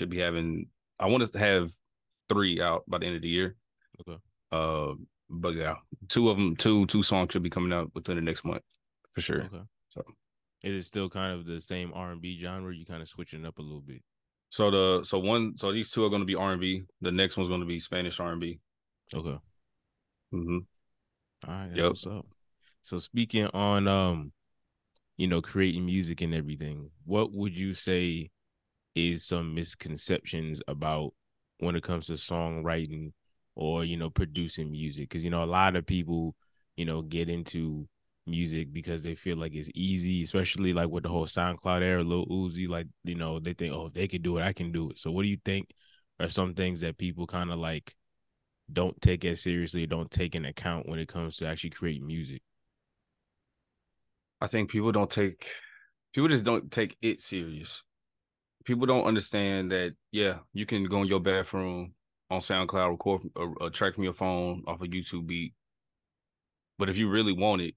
should be having. I want us to have three out by the end of the year. Okay. Uh, but yeah, two of them, two two songs should be coming out within the next month for sure. Okay. So. is it still kind of the same R and B genre? You kind of switching up a little bit. So the so one so these two are going to be R and B. The next one's going to be Spanish R and B. Okay. Mm-hmm. All right, that's Yep. what's up. So speaking on um, you know, creating music and everything, what would you say is some misconceptions about when it comes to songwriting or you know producing music? Because you know a lot of people, you know, get into music because they feel like it's easy, especially like with the whole SoundCloud era, Lil Uzi, like you know they think, oh, if they could do it, I can do it. So what do you think are some things that people kind of like don't take as seriously, don't take in account when it comes to actually creating music? I think people don't take people just don't take it serious. People don't understand that yeah, you can go in your bathroom on SoundCloud, record a, a track from your phone off a YouTube beat. But if you really want it,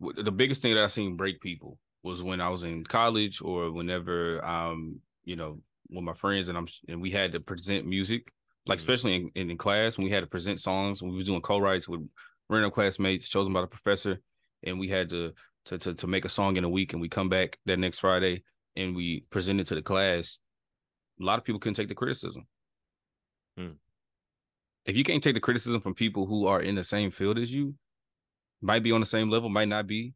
the biggest thing that I seen break people was when I was in college or whenever um, you know, with my friends and I'm and we had to present music, like Mhm. especially in, in, in class when we had to present songs, we was doing co-writes with random classmates chosen by the professor, and we had to to to to make a song in a week, and we come back that next Friday and we presented to the class. A lot of people couldn't take the criticism. Hmm. If you can't take the criticism from people who are in the same field as you, might be on the same level, might not be,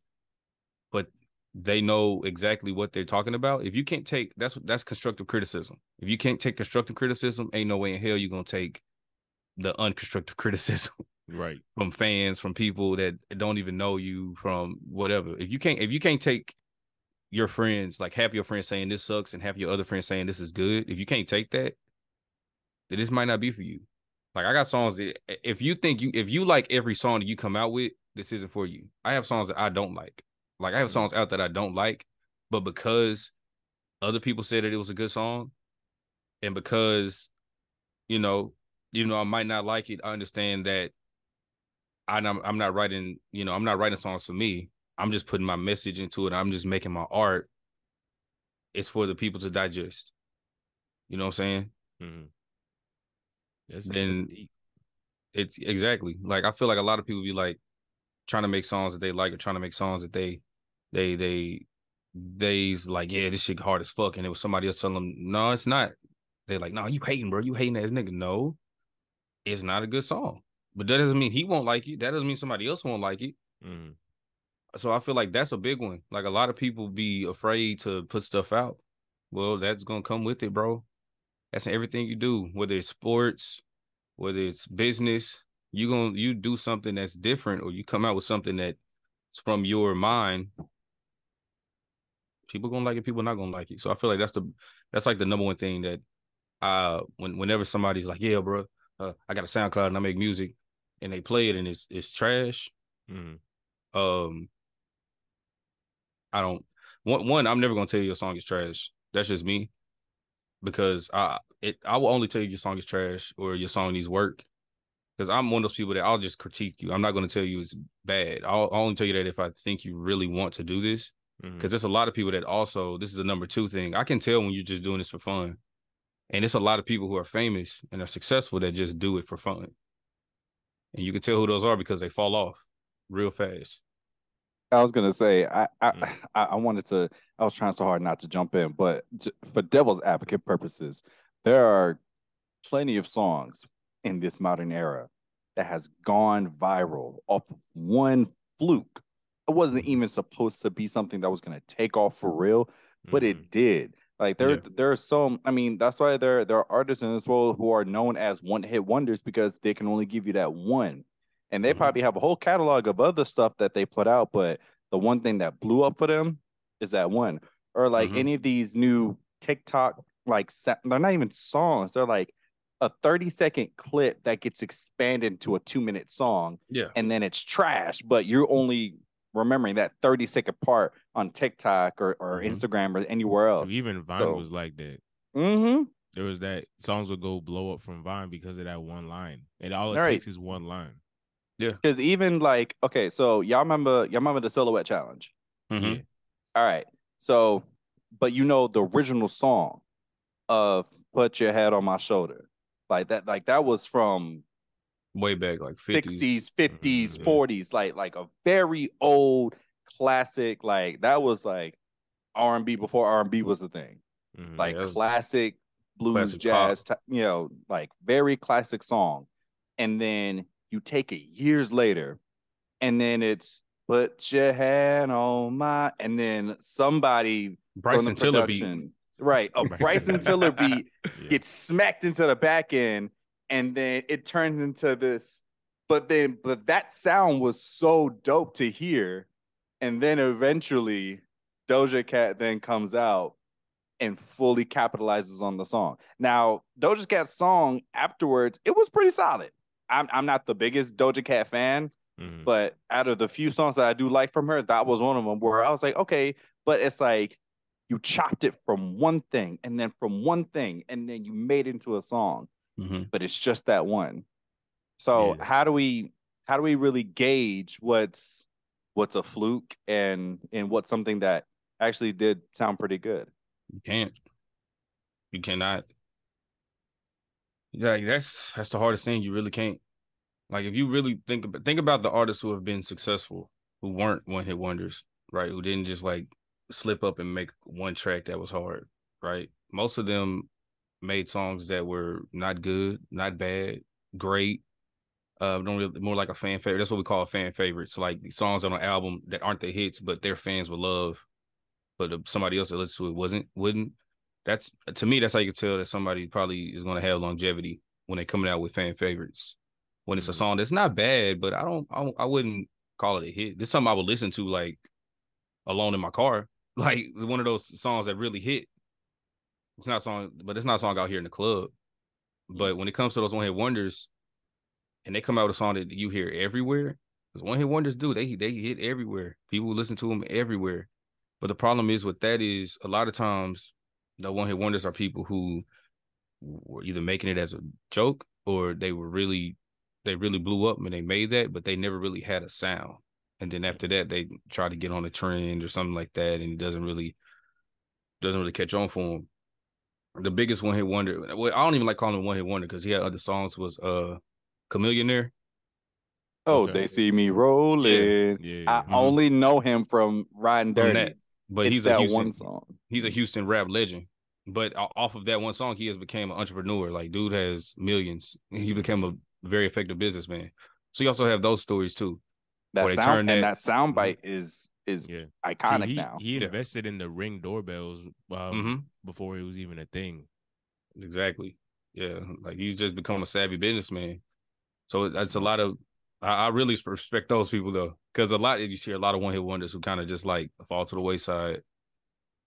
but they know exactly what they're talking about. If you can't take that's that's constructive criticism. If you can't take constructive criticism, ain't no way in hell you're gonna take the unconstructive criticism Right. from fans, from people that don't even know you, from whatever. If you can't, if you can't take your friends, like half your friends saying this sucks and half your other friends saying this is good, if you can't take that, then this might not be for you. Like I got songs that if you think you if you like every song that you come out with, this isn't for you. I have songs that I don't like. Like I have mm-hmm. songs out that I don't like, but because other people said that it was a good song, and because you know, you know, I might not like it, I understand that I'm I'm not writing, you know, I'm not writing songs for me. I'm just putting my message into it. I'm just making my art. It's for the people to digest. You know what I'm saying? Mm-hmm. That's, Then- deep. It's exactly like I feel like a lot of people be like trying to make songs that they like or trying to make songs that they they they they's like, yeah, this shit hard as fuck. And it was somebody else telling them, no, it's not. They're like, no, you hating, bro. You hating ass nigga. No, it's not a good song. But that doesn't mean he won't like it. That doesn't mean somebody else won't like it. Mhm. So I feel like that's a big one. Like a lot of people be afraid to put stuff out. Well, that's gonna come with it, bro. That's everything you do, whether it's sports, whether it's business. You gonna you do something that's different, or you come out with something that's from your mind. People gonna like it. People not gonna like it. So I feel like that's the that's like the number one thing that uh when whenever somebody's like, yeah, bro, uh, I got a SoundCloud and I make music, and they play it and it's it's trash Mhm. um I don't one one I'm never gonna tell you your song is trash. That's just me. Because I it I will only tell you your song is trash or your song needs work. Because I'm one of those people that I'll just critique you. I'm not gonna tell you it's bad. I'll, I'll only tell you that if I think you really want to do this. Mm-hmm. Because there's a lot of people that also this is the number two thing. I can tell when you're just doing this for fun. And it's a lot of people who are famous and are successful that just do it for fun. And you can tell who those are because they fall off real fast. I was gonna say I I, Mm. I I wanted to I was trying so hard not to jump in, but for devil's advocate purposes, there are plenty of songs in this modern era that has gone viral off of one fluke. It wasn't even supposed to be something that was gonna take off for real, but Mhm. it did. Like there, Yeah. there are some. I mean, that's why there there are artists in this world who are known as one hit wonders because they can only give you that one, and they Mhm. probably have a whole catalog of other stuff that they put out, but the one thing that blew up for them is that one. Or like Mhm. any of these new TikTok like they're not even songs. They're like a 30 second clip that gets expanded into a two minute song Yeah. and then it's trash, but you're only remembering that 30 second part on TikTok or, or Mhm. Instagram or anywhere So else. even Vine So- was like that. Mm-hmm. There was that songs would go blow up from Vine because of that one line, and all it takes is one line. Because even like, okay, so y'all remember y'all remember the silhouette challenge? Mhm. Yeah, All right. So, but you know the original song of "Put Your Head on My Shoulder." Like that, like that was from Way back, like 50s. 60s, 50s, Mhm. 40s, like like a very old classic. Like that was like R and B before R and B was a thing. Mhm. Like that was classic blues, classic jazz, ty- you know, like very classic song. And then you take it years later, and then it's put your hand on my, and then somebody Bryson the Tiller beat. right? A Bryson Bryson Tiller. Tiller beat Yeah. gets smacked into the back end and then it turns into this but then but that sound was so dope to hear and then eventually doja cat then comes out and fully capitalizes on the song now doja cat's song afterwards it was pretty solid i'm, I'm not the biggest doja cat fan Mhm. but out of the few songs that i do like from her that was one of them where i was like okay but it's like you chopped it from one thing and then from one thing and then you made it into a song Mhm. but it's just that one so Yeah. how do we how do we really gauge what's what's a fluke and and what's something that actually did sound pretty good You can't. You cannot. Like that's that's the hardest thing. You really can't. Like if you really think about think about the artists who have been successful, who weren't one hit wonders, right? Who didn't just like slip up and make one track that was hard, right? Most of them made songs that were not good, not bad, great. Uh, don't really more like a fan favorite. That's what we call a fan favorites. Like songs on an album that aren't the hits, but their fans will love but somebody else that listens to it wasn't wouldn't. That's to me. That's how you can tell that somebody probably is going to have longevity when they're coming out with fan favorites. When it's a Mhm. song that's not bad, but I don't, I, I wouldn't call it a hit. This is something I would listen to like alone in my car, like one of those songs that really hit. It's not a song, but it's not a song out here in the club. But when it comes to those one hit wonders, and they come out with a song that you hear everywhere, because one hit wonders do they they hit everywhere. People listen to them everywhere. But the problem is with that is a lot of times the one hit wonders are people who were either making it as a joke or they were really they really blew up and they made that, but they never really had a sound. And then after that, they try to get on a trend or something like that, and it doesn't really doesn't really catch on for them. The biggest one hit wonder, well, I don't even like calling him one hit wonder because he had other songs. Was uh, Chamillionaire. oh Okay. they see me rolling Yeah. i Mhm. only know him from riding From dirty that, but it's he's that a Houston, one song he's a Houston rap legend. But off of that one song, he has became an entrepreneur. Like dude has millions. He became a very effective businessman. So you also have those stories too. that sound turn and that- that sound bite is is yeah. See, iconic he, now he Yeah. invested in the ring doorbells um, Mhm. before it was even a thing. Exactly. Yeah. Like he's just become a savvy businessman. So that's a lot of I, I really respect those people though. Cause a lot you see a lot of one hit wonders who kind of just like fall to the wayside.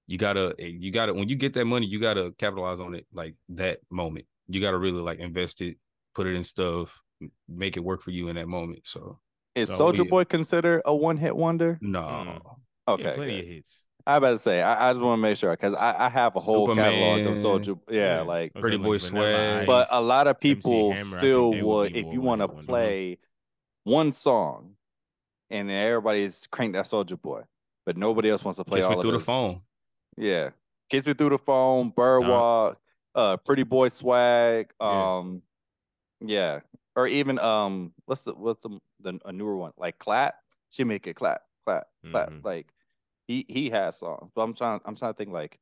You gotta you gotta when you get that money, you gotta capitalize on it like that moment. You gotta really like invest it, put it in stuff, make it work for you in that moment. So is soldier yeah. boy considered a one-hit wonder no. Mm. okay yeah, plenty good. of hits. I about to say, I, I just want to make sure because I, I have a whole catalog of Soldier. Yeah, like, Pretty Boy Vanilla Swag. But a lot of people Hammer, still they would, if you want to one-hit wonder. play one song, and then everybody's crank that Soldier Boy, but nobody else wants to play Kiss all me through the phone. Yeah, Kiss Me Through the Phone, Bird Nah. Walk, uh, Pretty Boy Swag, um, yeah, or even um, what's the what's the, the a newer one like Clap? She make it clap, clap, clap. Mhm. Like he he has songs, but I'm trying I'm trying to think like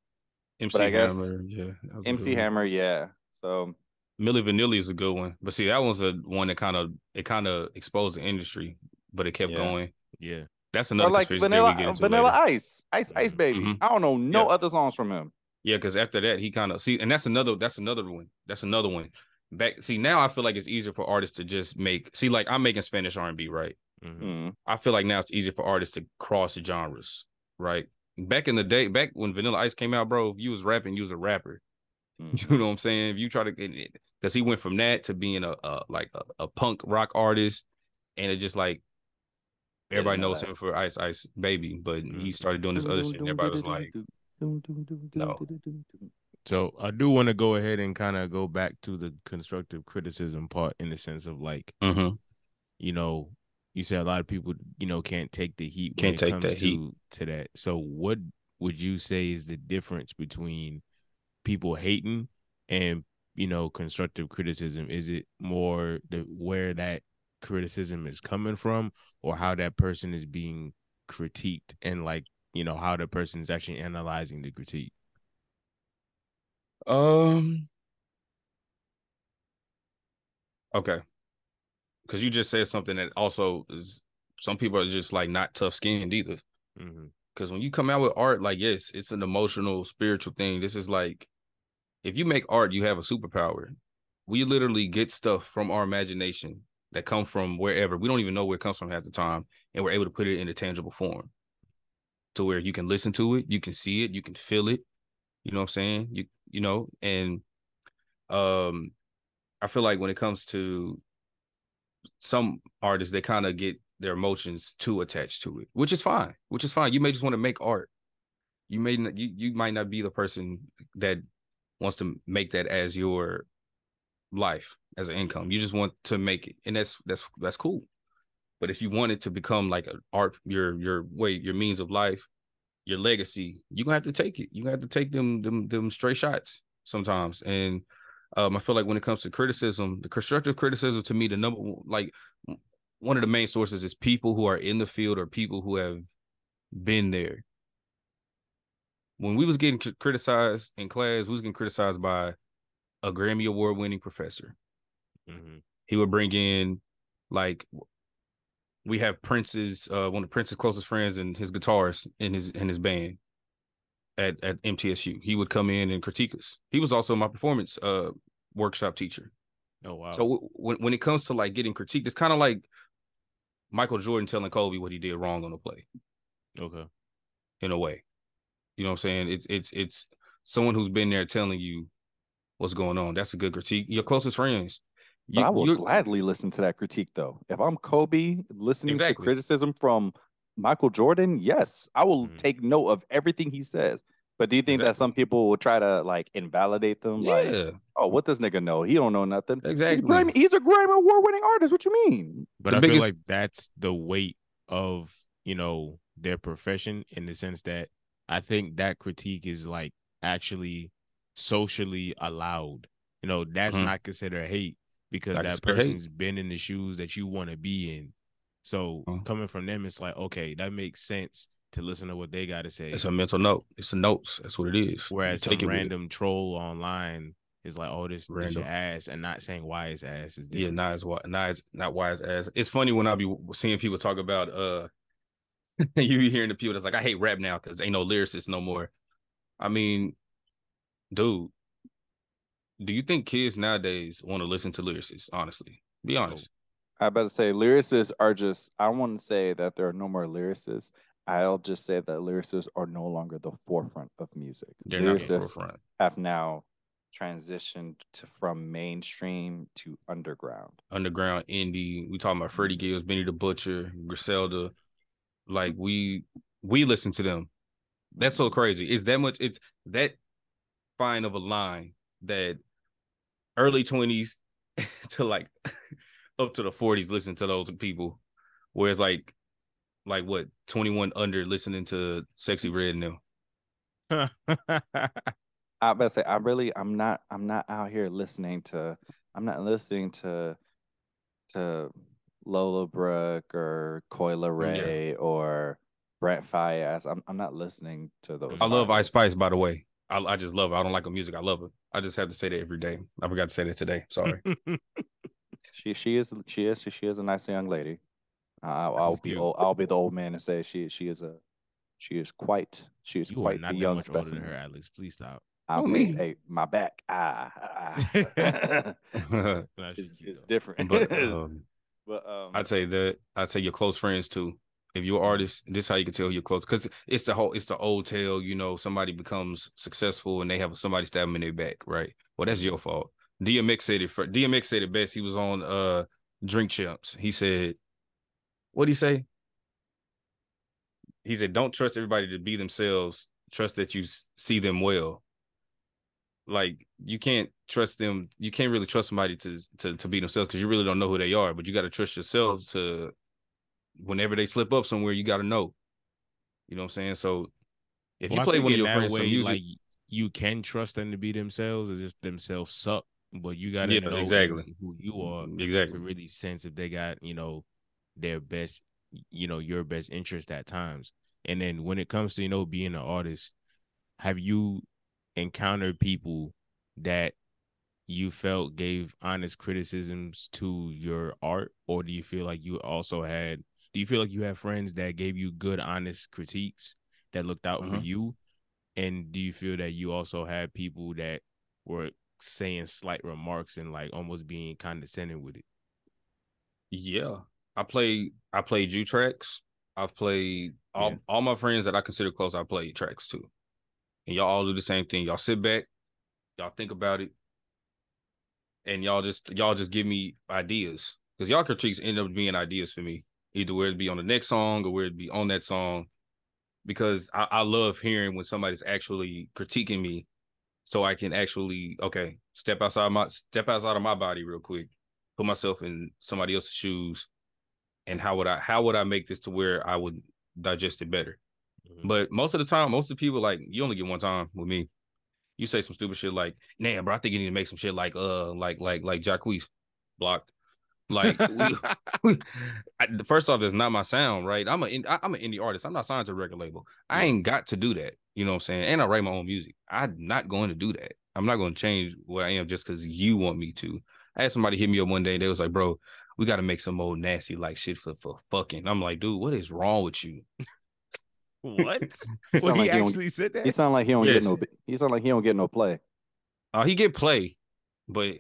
MC I guess Hammer. Yeah. that was a MC good one. Hammer, yeah. So Milli Vanilli is a good one, but see that one's a one that kind of it kind of exposed the industry, but it kept Yeah. going. Yeah. That's or another like Vanilla we get into Vanilla later. Ice, Ice Ice Mhm. Baby. Mhm. I don't know no Yeah. other songs from him. Yeah, because after that he kind of see, and that's another that's another one. That's another one. Back see now I feel like it's easier for artists to just make see like I'm making Spanish R and B right. Mhm. Mm. I feel like now it's easier for artists to cross genres, right? Back in the day, back when Vanilla Ice came out, bro, you was rapping, you was a rapper. Mhm. You know what I'm saying? If you try to get it, because he went from that to being a, a like a, a punk rock artist, and it just like everybody know knows him for Ice Ice Baby, but he started doing this other shit, and everybody was like, No. So I do want to go ahead and kind of go back to the constructive criticism part in the sense of like, mm-hmm. you know, you said a lot of people, you know, can't take the heat when Can't it take to, heat. to that. So what would you say is the difference between people hating and you know constructive criticism? Is it more the where that criticism is coming from, or how that person is being critiqued, and like you know how the person is actually analyzing the critique? Um. Okay. Because you just said something that also is some people are just like not tough skinned either. Mm-hmm. Because when you come out with art, like yes, it's an emotional, spiritual thing. This is like, if you make art, you have a superpower. We literally get stuff from our imagination that come from wherever. We don't even know where it comes from half the time, and we're able to put it in a tangible form, to where you can listen to it, you can see it, you can feel it. You know what I'm saying? You you know, and um, I feel like when it comes to some artists, they kind of get their emotions too attached to it, which is fine. Which is fine. You may just want to make art. You may not, you you might not be the person that wants to make that as your life as an income. You just want to make it, and that's that's that's cool. But if you want it to become like an art, your your way, your means of life, your legacy, you gonna have to take it. You gonna have to take them them them straight shots sometimes. And um, I feel like when it comes to criticism, the constructive criticism to me, the number like one of the main sources is people who are in the field or people who have been there. When we was getting criticized in class, we was getting criticized by a Grammy award winning professor. Mm-hmm. He would bring in like we have Prince's uh, one of Prince's closest friends and his guitarist in his in his band at at MTSU. He would come in and critique us. He was also my performance uh workshop teacher. Oh wow. So w- when when it comes to like getting critiqued, it's kind of like Michael Jordan telling Kobe what he did wrong on the play. Okay. In a way. You know what I'm saying? It's it's it's someone who's been there telling you what's going on. That's a good critique. Your closest friends. You, but I will gladly listen to that critique though. If I'm Kobe listening exactly. to criticism from Michael Jordan, yes, I will mm-hmm. take note of everything he says. But do you think exactly. that some people will try to like invalidate them? Yeah. Like, oh, what does nigga know? He don't know nothing. Exactly. He's a Grammy, he's a Grammy award winning artist. What you mean? But the I biggest... feel like that's the weight of you know their profession in the sense that I think that critique is like actually socially allowed. You know, that's mm-hmm. not considered hate because that person's hate. been in the shoes that you want to be in. So mm-hmm. coming from them, it's like okay, that makes sense to listen to what they got to say. It's a mental note. It's a notes. That's what it is. Whereas some random troll online is like, "Oh, this, this your ass," and not saying why his ass is. Different. Yeah, not as why, not as not why his ass. It's funny when I be seeing people talk about. uh You be hearing the people that's like, "I hate rap now because ain't no lyricists no more." I mean, dude, do you think kids nowadays want to listen to lyricists? Honestly, be oh, honest. I better say lyricists are just. I want to say that there are no more lyricists. I'll just say that lyricists are no longer the forefront of music. They're lyricists not the forefront. have now transitioned to from mainstream to underground. Underground indie. We talking about Freddie. Gibbs, Benny the Butcher, Griselda. Like we we listen to them. That's so crazy. It's that much. It's that fine of a line that early twenties to like up to the forties listen to those people. Whereas like like what 21 under listening to Sexyy Red now. I about to say I really I'm not I'm not out here listening to I'm not listening to to Lola Brooke or Coi Leray yeah. or Brent Faiyaz. I'm I'm not listening to those. I love Ice Spice by the way. I, I just love it. I don't like her music. I love it. I just have to say that every day. I forgot to say that today. Sorry. she she is she is she is a nice young lady. I'll, I'll be old, I'll be the old man and say she she is a she is quite she is you quite the young specimen. her, Alex. Please stop. I mean, hey, my back, ah, ah. it's, it's different. But, um, but um, I'd say that I'd say your close friends too. If you're an artist, this is how you can tell you're close because it's the whole it's the old tale. You know, somebody becomes successful and they have somebody stab them in their back, right? Well, that's your fault. DMX said it. For, DMX said it best. He was on uh Drink Champs. He said what do you say? He said, "Don't trust everybody to be themselves. Trust that you see them well. Like you can't trust them. You can't really trust somebody to to to be themselves because you really don't know who they are. But you got to trust yourself to. Whenever they slip up somewhere, you got to know. You know what I'm saying? So if well, you play one of your friends way, music, like, you can trust them to be themselves. It's just themselves suck. But you gotta Yeah, know exactly. who you are mm, exactly to Exactly. really sense if they got you know their best you know your best interest at times and then when it comes to you know being an artist have you encountered people that you felt gave honest criticisms to your art or do you feel like you also had do you feel like you have friends that gave you good honest critiques that looked out for Mhm. you and do you feel that you also had people that were saying slight remarks and like almost being condescending with it Yeah. I played I played Jew tracks. I've played all, Yeah. all my friends that I consider close, I played tracks too. And y'all all do the same thing. Y'all sit back, y'all think about it, and y'all just y'all just give me ideas. Because y'all critiques end up being ideas for me. Either where it be on the next song or where it be on that song. Because I, I love hearing when somebody's actually critiquing me so I can actually, okay, step outside my step outside of my body real quick, put myself in somebody else's shoes, and how would I how would I make this to where I would digest it better? Mhm. But most of the time, most of the people like you only get one time with me. You say some stupid shit like, "Nah, bro, I think you need to make some shit like uh like like like Jacquees blocked." Like we, I, first off, that's not my sound, right? I'm a I- I'm an indie artist. I'm not signed to a record label. I ain't got to do that. You know what I'm saying? And I write my own music. I'm not going to do that. I'm not going to change what I am just because you want me to. I had somebody hit me up one day. They was like, "Bro, we got to make some old nasty like shit for for fucking." I'm like, "Dude, what is wrong with you?" What He well sound he like he don't- actually said that He sound like he don't Yes. get no. He sound like he don't get no play. Uh, he get play, but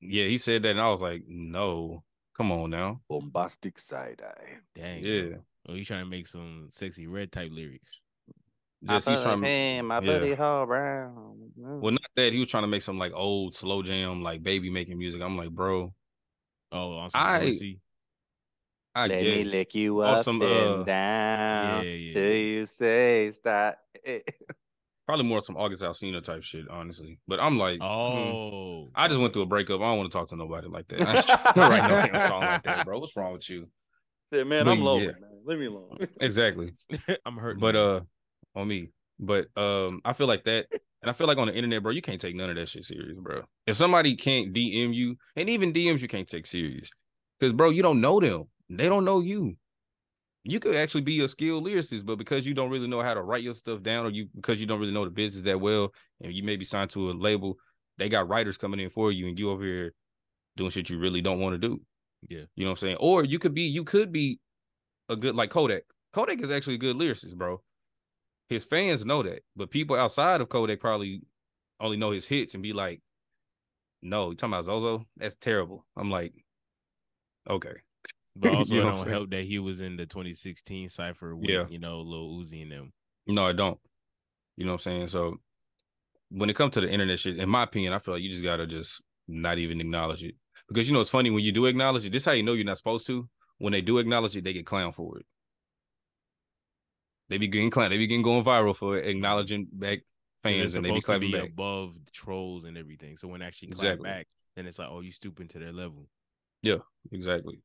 yeah, he said that, and I was like, "No, come on now." Bombastic side eye. Dang. Yeah. Oh, you trying to make some Sexyy Red type lyrics? just he's trying. to Hey, my yeah. buddy Hall Brown. Well, not that he was trying to make some like old slow jam, like baby making music. I'm like, bro, Oh, on some I- Dorsey? I Let me guess. lick you up some, and uh, down Yeah, yeah, till you say stop. Probably more some August Alsina type shit, honestly. But I'm like, hmm. Oh, I just went through a breakup. I don't want to talk to nobody like that. I ain't trying write no damn song like that, bro. What's wrong with you? Said, man, But I'm low. yeah. Man. Leave me alone. Exactly. I'm hurt. But uh, on me. But um, I feel like that, and I feel like on the internet, bro, you can't take none of that shit serious, bro. If somebody can't DM you, and even DMs you can't take serious, because bro, you don't know them. They don't know you. You could actually be a skilled lyricist, but because you don't really know how to write your stuff down, or you because you don't really know the business that well, and you may be signed to a label, they got writers coming in for you, and you over here doing shit you really don't want to do. yeah, You know what I'm saying? Or you could be, you could be a good like Kodak. Kodak is actually a good lyricist, bro. His fans know that, but people outside of Kodak probably only know his hits and be like, "No, you talking about ZEZE? That's terrible." I'm like, okay, but also You know I'm don't help that he was in the 2016 cipher with Yeah. you know Lil Uzi and them. no, I don't. You know what I'm saying? So when it comes to the internet shit, in my opinion, I feel like you just gotta just not even acknowledge it because you know it's funny when you do acknowledge it. This is how you know you're not supposed to. When they do acknowledge it, they get clowned for it. They be getting clown. They be getting going viral for acknowledging back fans, and they be clapping be back. above the trolls and everything. So when actually clap Exactly. back, then it's like, oh, you stooping to their level. Yeah, exactly.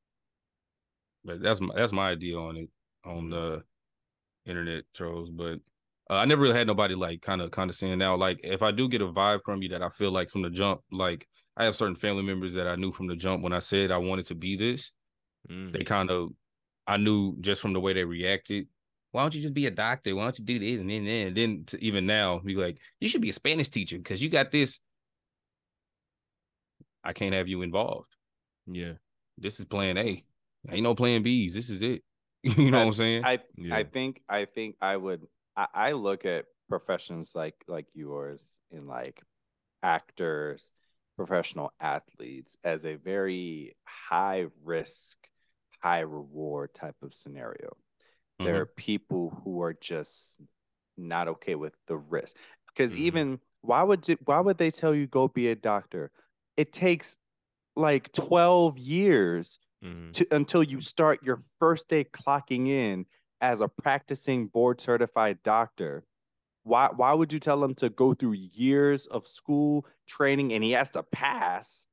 But that's my that's my idea on it on the internet trolls. But uh, I never really had nobody like kind of condescending. Now, like if I do get a vibe from you that I feel like from the jump, like I have certain family members that I knew from the jump when I said I wanted to be this. Mm. They kind of I knew just from the way they reacted. Why don't you just be a doctor? Why don't you do this and then and then to even now be like you should be a Spanish teacher because you got this. I can't have you involved Yeah, this is plan A. Ain't no plan B's. This is it. you know what I'm saying? I yeah. I think I think I would I, I look at professions like like yours in like actors, professional athletes as a very high risk, high reward type of scenario. There are people who are just not okay with the risk. Because Mhm. even why would you, why would they tell you go be a doctor? It takes like 12 years Mhm. to until you start your first day clocking in as a practicing board certified doctor why why would you tell him to go through years of school training and he has to pass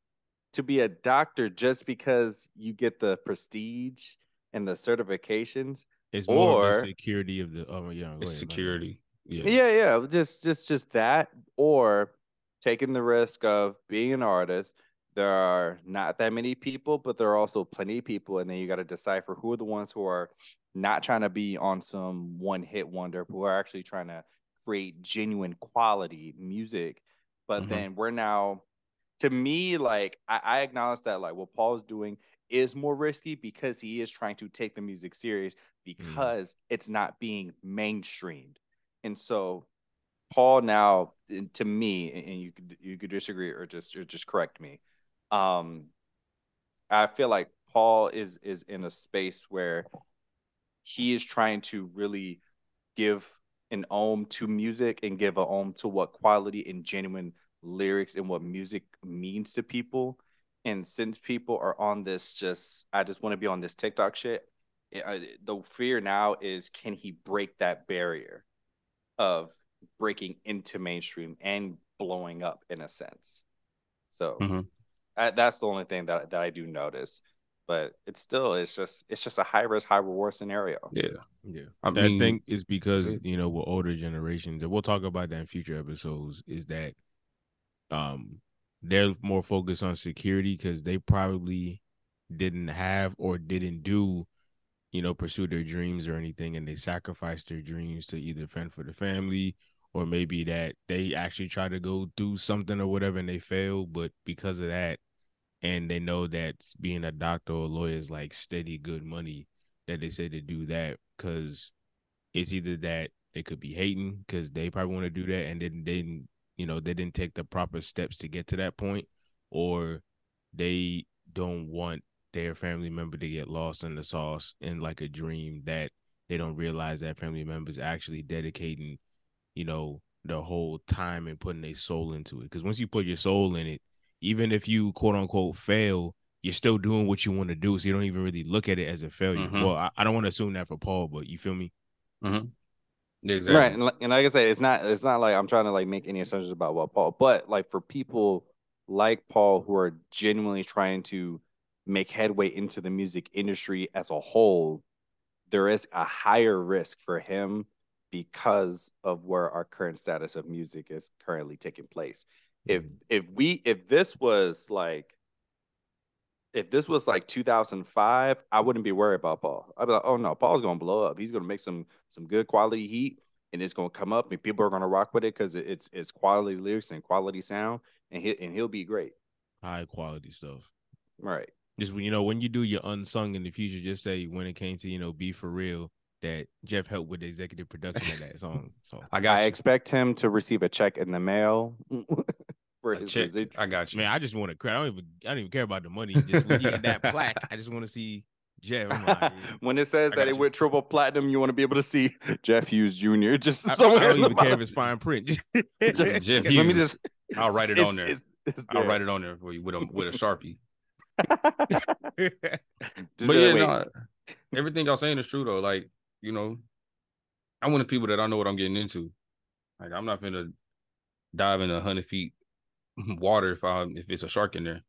to be a doctor just because you get the prestige and the certifications It's more of the security of the. Oh yeah, it's ahead. security. Yeah. Yeah, yeah, just just just that or taking the risk of being an artist. There are not that many people, but there are also plenty of people, and then you got to decipher who are the ones who are not trying to be on some one hit wonder, but who are actually trying to create genuine quality music. But Mhm. then we're now, to me, like I, I acknowledge that like what Paul's doing is more risky because he is trying to take the music serious because it's not being mainstreamed. And so Paul now to me, and you could you could disagree or just or just correct me. Um I feel like Paul is is in a space where he is trying to really give an ohm to music and give an ohm to what quality and genuine lyrics and what music means to people. And since people are on this, just I just want to be on this TikTok shit. it- uh, the fear now is can he break that barrier of breaking into mainstream and blowing up in a sense. So Mhm. I, that's the only thing that that I do notice. But it's still it's just it's just a high risk, high reward scenario. Yeah. Yeah. I I mean, think it's because you know with older generations, and we'll talk about that in future episodes. Is that um they're more focused on security because they probably didn't have or didn't do, you know, pursue their dreams or anything, and they sacrificed their dreams to either fend for the family or maybe that they actually try to go do something or whatever and they fail, but because of that, and they know that being a doctor or lawyer is like steady good money, that they say to do that because it's either that they could be hating because they probably want to do that and then they didn't you know they didn't take the proper steps to get to that point or they don't want their family member to get lost in the sauce in like a dream that they don't realize that family members actually dedicating you know the whole time and putting their soul into it. Because once you put your soul in it even if you quote unquote fail you're still doing what you want to do so you don't even really look at it as a failure Mhm. well I, I don't want to assume that for paul but you feel me exactly. Right. And, li- and like I said, it's not it's not like I'm trying to like make any assumptions about what Paul, but like for people like Paul who are genuinely trying to make headway into the music industry as a whole, there is a higher risk for him because of where our current status of music is currently taking place. If if we if this was like if this was like 2005, I wouldn't be worried about Paul. I'd be like, oh no, Paul's gonna blow up. He's gonna make some some good quality heat, and it's gonna come up, and people are gonna rock with it because it's it's quality lyrics and quality sound, and he and he'll be great. high quality stuff Right. just when you know when you do your unsung in the future just say when it came to you know be for real that jeff helped with the executive production of that song so I got I expect him to receive a check in the mail for A his check. residual. I got you. man i just want to cry i don't even i don't even care about the money just when you get that plaque i just want to see jeff like, when it says I that got it went triple platinum, you want to be able to see Jeff Hughes Jr. just I, I somewhere. don't in the even care if it's fine print Just- Jeff Let me just. I'll write it it's- on there. it's- it's I'll write it on there for you with a with a sharpie. But yeah, no, everything y'all saying is true though. Like you know, I want the people that I know what I'm getting into. Like I'm not gonna dive in a hundred feet water if I if it's a shark in there.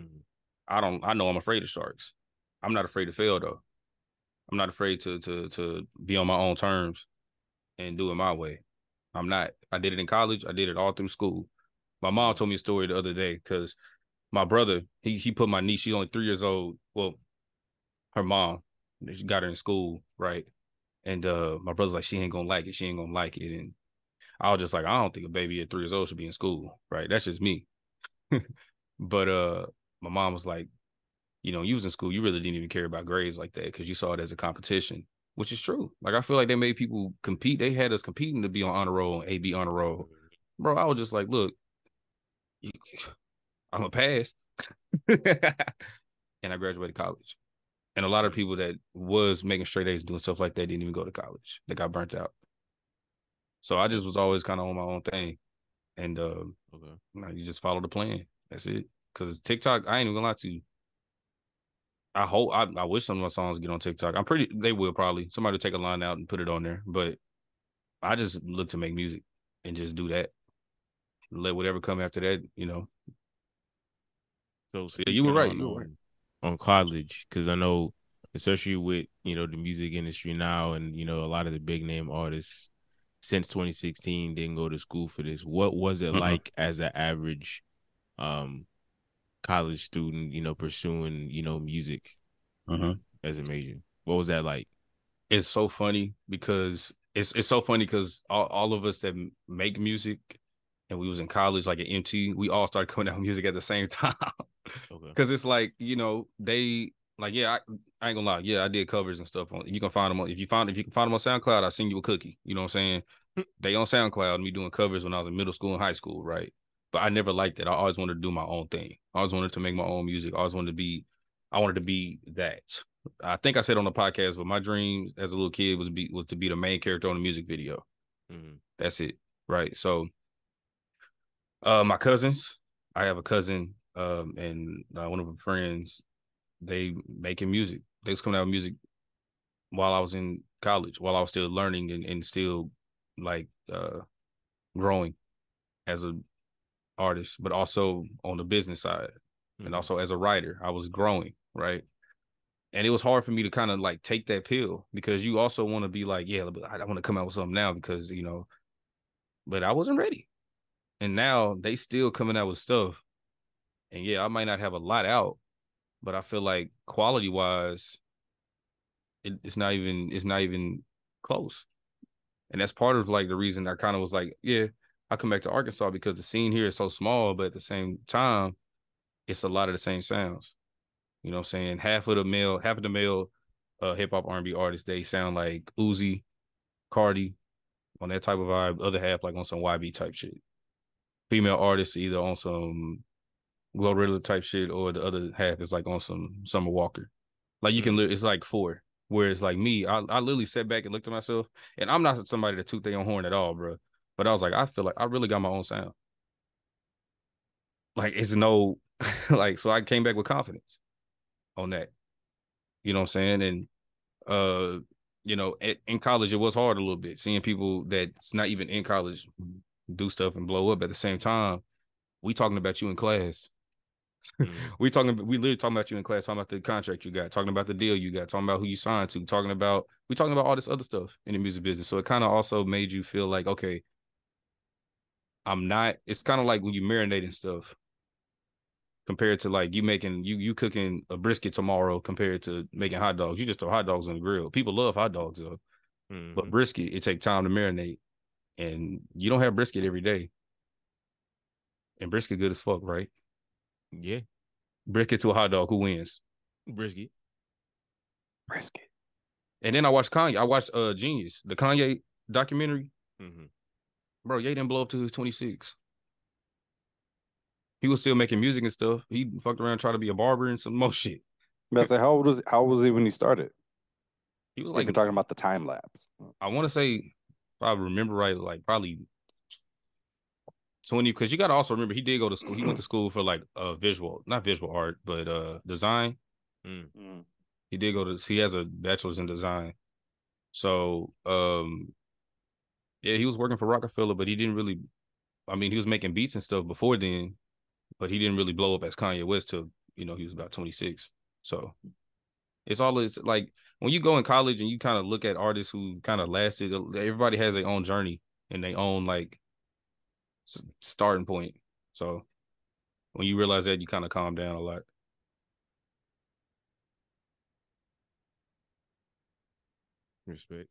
Mhm. I don't. I know I'm afraid of sharks. I'm not afraid to fail though. I'm not afraid to to to be on my own terms and do it my way. I'm not. I did it in college. I did it all through school. My mom told me a story the other day because my brother he he put my niece. She's only three years old. Well, her mom she got her in school right, and uh my brother's like she ain't gonna like it. She ain't gonna like it, and I was just like I don't think a baby at three years old should be in school. Right, that's just me. but uh my mom was like, you know, you was in school, you really didn't even care about grades like that because you saw it as a competition, which is true. Like I feel like they made people compete. They had us competing to be on honor roll, and AB honor roll. Bro, I was just like, look, I'm a pass, and I graduated college. And a lot of people that was making straight A's doing stuff like that didn't even go to college. They got burnt out. So I just was always kind of on my own thing, and uh, okay you, know, you just follow the plan. That's it. Because TikTok, I ain't even gonna lie to you. I hope I, I wish some of my songs get on TikTok. I'm pretty they will probably. Somebody will take a line out and put it on there. But I just look to make music and just do that. Let whatever come after that, you know. So yeah, you were right, On, you were right. on college, because I know, especially with you know the music industry now, and you know a lot of the big name artists, since 2016, didn't go to school for this. What was it Mm-mm. like as an average um college student, you know, pursuing, you know, music as a major? What was that like? It's so funny because it's it's so funny because all, all of us that make music and we was in college, like at MT, we all started coming out with music at the same time. Okay. Because it's like you know they like yeah I, I ain't gonna lie. Yeah I did covers and stuff on you can find them on if you find if you can find them on SoundCloud I'll send you a cookie. You know what I'm saying? They on SoundCloud me doing covers when I was in middle school and high school right? But I never liked it. I always wanted to do my own thing. I always wanted to make my own music. I always wanted to be I wanted to be that. I think I said on the podcast but my dream as a little kid was be was to be the main character on a music video. Mhm. that's it. Right. So uh my cousins, I have a cousin um and uh, one of her friends, they making music. They was coming out with music while I was in college, while I was still learning and, and still like uh growing as a artist, but also on the business side and Mhm. also as a writer, I was growing, right? And it was hard for me to kind of like take that pill because you also want to be like, yeah, but I want to come out with something now because you know, but I wasn't ready. And now they still coming out with stuff. And yeah, I might not have a lot out, but I feel like quality wise, it, it's not even it's not even close. And that's part of like the reason I kind of was like, yeah, I come back to Arkansas because the scene here is so small, but at the same time, it's a lot of the same sounds. You know what I'm saying? Half of the male, half of the male uh hip hop R&B artists, they sound like Uzi, Cardi, on that type of vibe. Other half like on some YB type shit. Female artists either on some Glorilla type shit, or the other half is like on some Summer Walker. Like you can, li- it's like four. Whereas like me, I, I literally sat back and looked at myself, and I'm not somebody to toot their own horn at all, bro. But I was like, I feel like I really got my own sound. Like it's no, like so I came back with confidence on that. You know what I'm saying? And uh, you know, at, in college it was hard a little bit seeing people that's not even in college do stuff and blow up at the same time. We talking about you in class. Mhm. We talking we literally talking about you in class, talking about the contract you got, talking about the deal you got, talking about who you signed to, talking about we talking about all this other stuff in the music business. So it kind of also made you feel like, okay, I'm not. It's kind of like when you marinating stuff compared to like you making you you cooking a brisket tomorrow compared to making hot dogs. You just throw hot dogs on the grill. People love hot dogs though, Mhm. but brisket it take time to marinate, and you don't have brisket every day. And brisket good as fuck, right? Yeah, Brisket to a hot dog, who wins? brisket. Brisket. And then I watched Kanye. I watched uh jeen-yuhs, the Kanye documentary. Mm-hmm. Bro, Ye didn't blow up till he was 26. He was still making music and stuff. He fucked around, tried to be a barber and some more shit. But I say, how old was how old was he when he started? He was Like like, talking about the time lapse. I want to say, if I remember right, like probably 20. Because you got to also remember, he did go to school. He went to school for like uh visual, not visual art, but uh design. Mm. He did go to. He has a bachelor's in design. So, um, yeah, he was working for Roc-A-Fella, but he didn't really. I mean, he was making beats and stuff before then, but he didn't really blow up as Kanye West till you know he was about twenty six. So, it's all it's like when you go in college and you kind of look at artists who kind of lasted. Everybody has their own journey and their own like s- starting point. So, when you realize that, you kind of calm down a lot. Respect.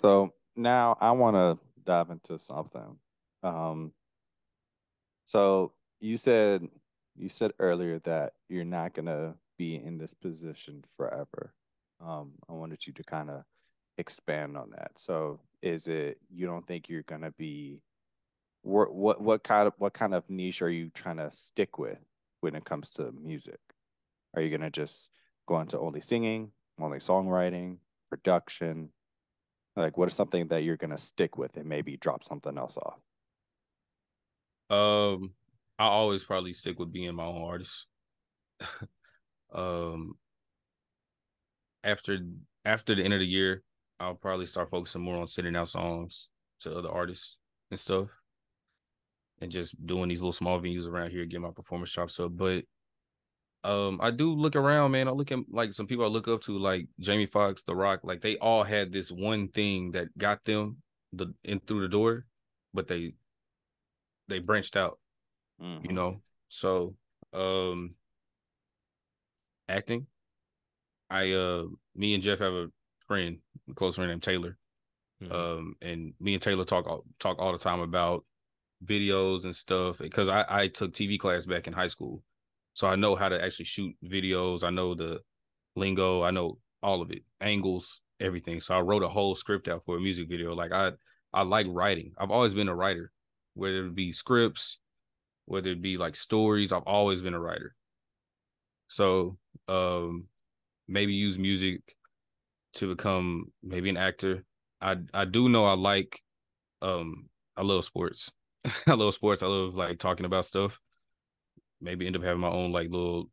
So now I want to dive into something. Um, so you said you said earlier that you're not gonna be in this position forever. Um, I wanted you to kind of expand on that. So is it you don't think you're gonna be what what what kind of what kind of niche are you trying to stick with when it comes to music? Are you gonna just go into only singing, only songwriting, production? Like, what is something that you're gonna stick with and maybe drop something else off? Um, I always probably stick with being my own artist. um, after after the end of the year, I'll probably start focusing more on sending out songs to other artists and stuff, and just doing these little small venues around here, getting my performance chops up. But Um, I do look around, man. I look at like some people I look up to, like Jamie Foxx, The Rock. Like they all had this one thing that got them the in through the door, but they they branched out. Mhm. You know, so um, acting. I uh, me and Jeff have a friend, a close friend named Taylor. Mhm. Um, and me and Taylor talk all, talk all the time about videos and stuff because I I took TV class back in high school, so I know how to actually shoot videos. I know the lingo. I know all of it, angles, everything. So I wrote a whole script out for a music video. Like I I like writing. I've always been a writer, whether it be scripts, whether it be like stories. I've always been a writer. So um, maybe use music to become maybe an actor. I I do know I like um I love sports. I love sports. I love like talking about stuff. Maybe end up having my own like little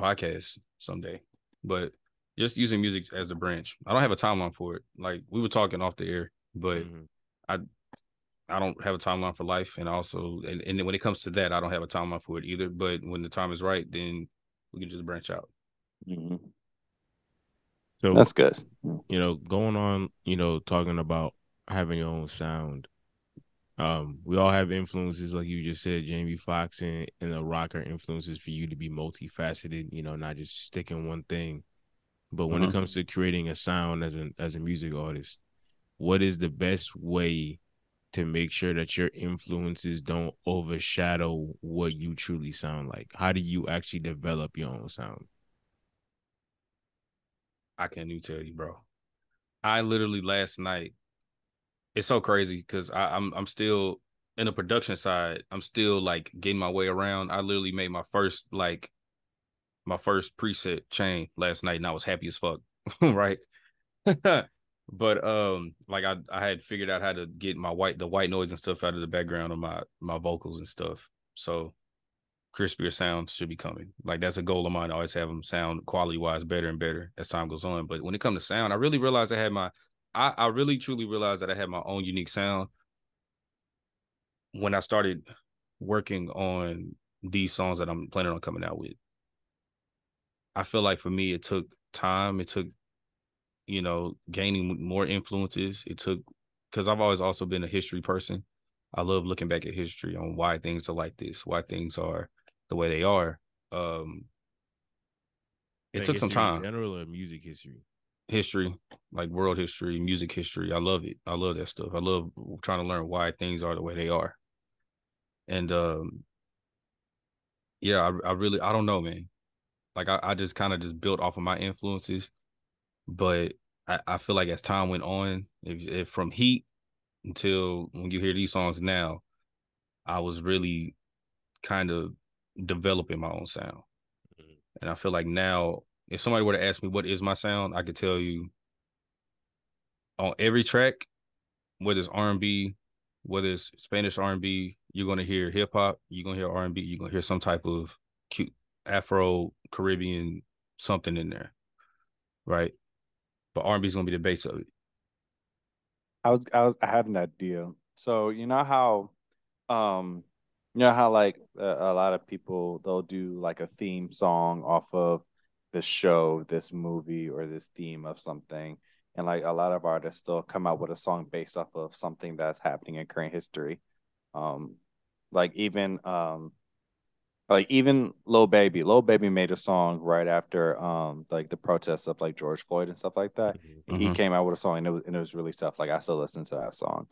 podcast someday. But just using music as a branch. I don't have a timeline for it. Like we were talking off the air, but Mhm. I don't have a timeline for life. And also and, and when it comes to that, I don't have a timeline for it either. But when the time is right, then we can just branch out. Mhm. So That's good. you know, going on, you know, talking about having your own sound. Um, we all have influences, like you just said, Jamie Foxx and, and the rocker influences for you to be multifaceted, you know, not just stick in one thing. But when Mhm. it comes to creating a sound as an as a music artist, what is the best way to make sure that your influences don't overshadow what you truly sound like? How do you actually develop your own sound? I can't even tell you, bro. I literally last night. It's so crazy because I'm I'm still in the production side. I'm still like getting my way around. I literally made my first like my first preset chain last night, and I was happy as fuck. right. but um, like I I had figured out how to get my white the white noise and stuff out of the background of my my vocals and stuff. So crispier sounds should be coming. Like that's a goal of mine. I always have them sound quality wise better and better as time goes on. But when it comes to sound, I really realized I had my I, I really truly realized that I had my own unique sound when I started working on these songs that I'm planning on coming out with. I feel like for me it took time. It took, you know, gaining more influences. It took because I've always also been a history person. I love looking back at history on why things are like this, why things are the way they are. Um, it Like took some time. general or music history. History, like world history, music history. I love it. I love that stuff. I love trying to learn why things are the way they are. And um, yeah, I, I really I don't know, man. Like I, I just kind of just built off of my influences, but I, I feel like as time went on, if, if from Heat until when you hear these songs now, I was really kind of developing my own sound. Mhm. And I feel like now, if somebody were to ask me what is my sound, I could tell you on every track, whether it's R and B, whether it's Spanish R and B, you're gonna hear hip hop, you're gonna hear R and B, you're gonna hear some type of cute Afro Caribbean something in there, right? But R and B is gonna be the base of it. I was I was I had an idea. So you know how, um, you know how like a, a lot of people they'll do like a theme song off of this show, this movie, or this theme of something, and like a lot of artists they'll come out with a song based off of something that's happening in current history. Um, like even um, like even Lil Baby, Lil Baby made a song right after um like the protests of like George Floyd and stuff like that Mhm. and he came out with a song and it was and it was really tough. Like I still listen to that song.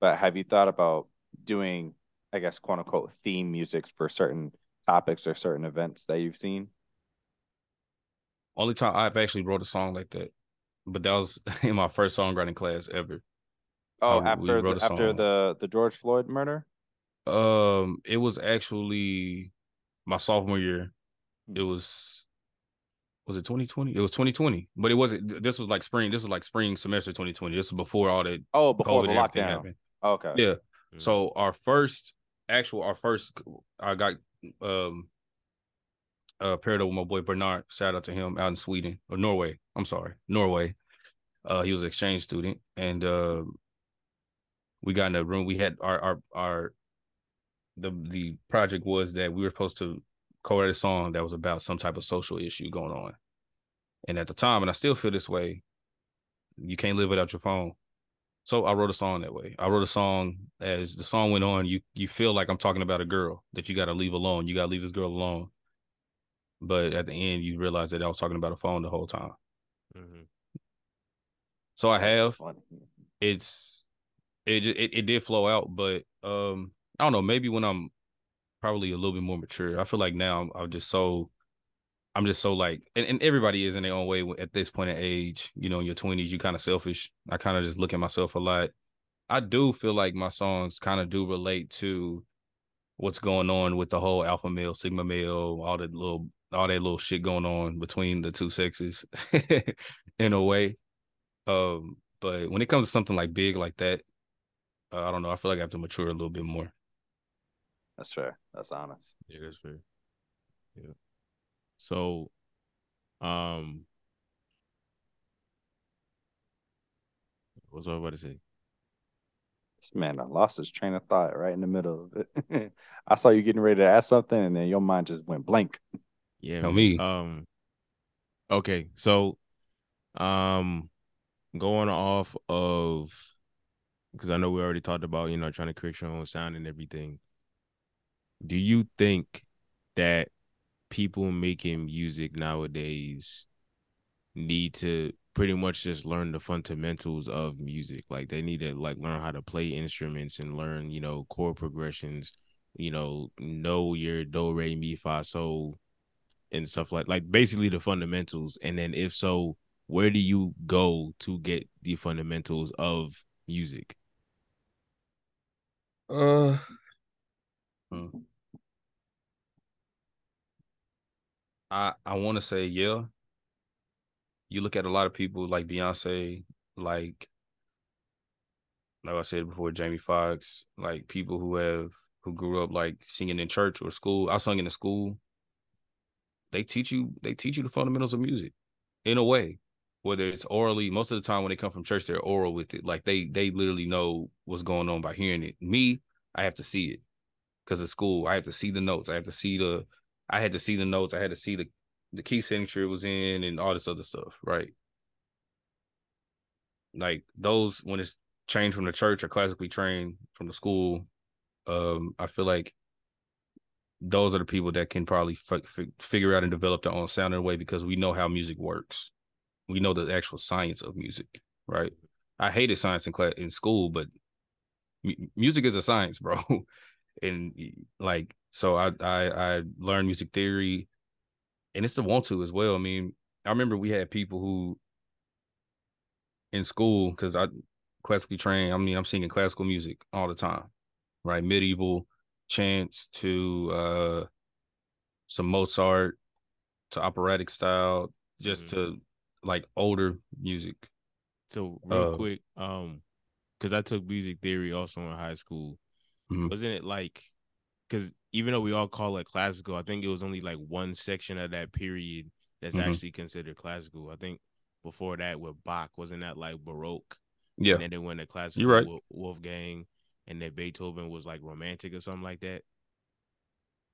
But have you thought about doing, I guess, quote unquote, theme musics for certain topics or certain events that you've seen? Only time I've actually wrote a song like that, but that was in my first songwriting class ever. Oh, we after the, after the the George Floyd murder. Um, it was actually my sophomore year. Hmm. It was was it 2020? It was 2020, but it wasn't. This was like spring. This was like spring semester 2020. This was before all that Oh, before COVID the lockdown. happened. Okay. Yeah. Mhm. So our first actual, our first, I got um uh paired up with my boy Bernard. Shout out to him out in Sweden or Norway. I'm sorry, Norway. Uh, he was an exchange student, and uh, we got in a room. We had our our our the the project was that we were supposed to co-write a song that was about some type of social issue going on. And at the time, and I still feel this way, you can't live without your phone. So I wrote a song that way. I wrote a song as the song went on, you you feel like I'm talking about a girl that you gotta leave alone. You gotta leave this girl alone. But at the end, you realize that I was talking about a phone the whole time. Mhm. So I That's have. funny. It's it, ju- it it did flow out, but um I don't know. Maybe when I'm probably a little bit more mature, I feel like now I'm, I'm just so I'm just so like, and, and everybody is in their own way at this point in age. You know, in your twenties, you kind of selfish. I kind of just look at myself a lot. I do feel like my songs kind of do relate to what's going on with the whole alpha male, sigma male, all that little, all that little shit going on between the two sexes, in a way. Um, but when it comes to something like big like that, uh, I don't know. I feel like I have to mature a little bit more. That's fair. That's honest. Yeah, that's fair. Yeah. So, um, what was I about to say? This man done lost his train of thought right in the middle of it. I saw you getting ready to ask something, and then your mind just went blank. Yeah, Tell me. Um, okay, so, um, going off of because I know we already talked about you know trying to create your own sound and everything. Do you think that people making music nowadays need to pretty much just learn the fundamentals of music? Like they need to like learn how to play instruments and learn you know chord progressions. You know, know your do re mi fa sol and stuff like like basically the fundamentals. And then if so, where do you go to get the fundamentals of music? Uh, hmm. I I want to say yeah. You look at a lot of people like Beyonce, like like I said before, Jamie Foxx, like people who have who grew up like singing in church or school. I sung in the school. They teach you they teach you the fundamentals of music in a way. Whether it's orally, most of the time when they come from church, they're oral with it. Like they they literally know what's going on by hearing it. Me, I have to see it because of school. I have to see the notes. I have to see the. I had to see the notes. I had to see the the key signature was in and all this other stuff. Right. Like those when it's trained from the church or classically trained from the school. Um, I feel like those are the people that can probably f- f- figure out and develop their own sound in a way because we know how music works. We know the actual science of music, right? I hated science in class in school, but mu- music is a science, bro. and like, so I I I learned music theory, and it's the want to as well. I mean, I remember we had people who in school because I classically trained. I mean, I'm singing classical music all the time, right? Medieval chants to uh some Mozart to operatic style, just Mhm. to like older music. So real Uh, quick, um, because I took music theory also in high school. Mhm. Wasn't it like because even though we all call it classical, I think it was only like one section of that period that's Mhm. actually considered classical. I think before that with Bach, wasn't that like Baroque? Yeah, And then they went to classical right. with Wolfgang, and then Beethoven was like romantic or something like that.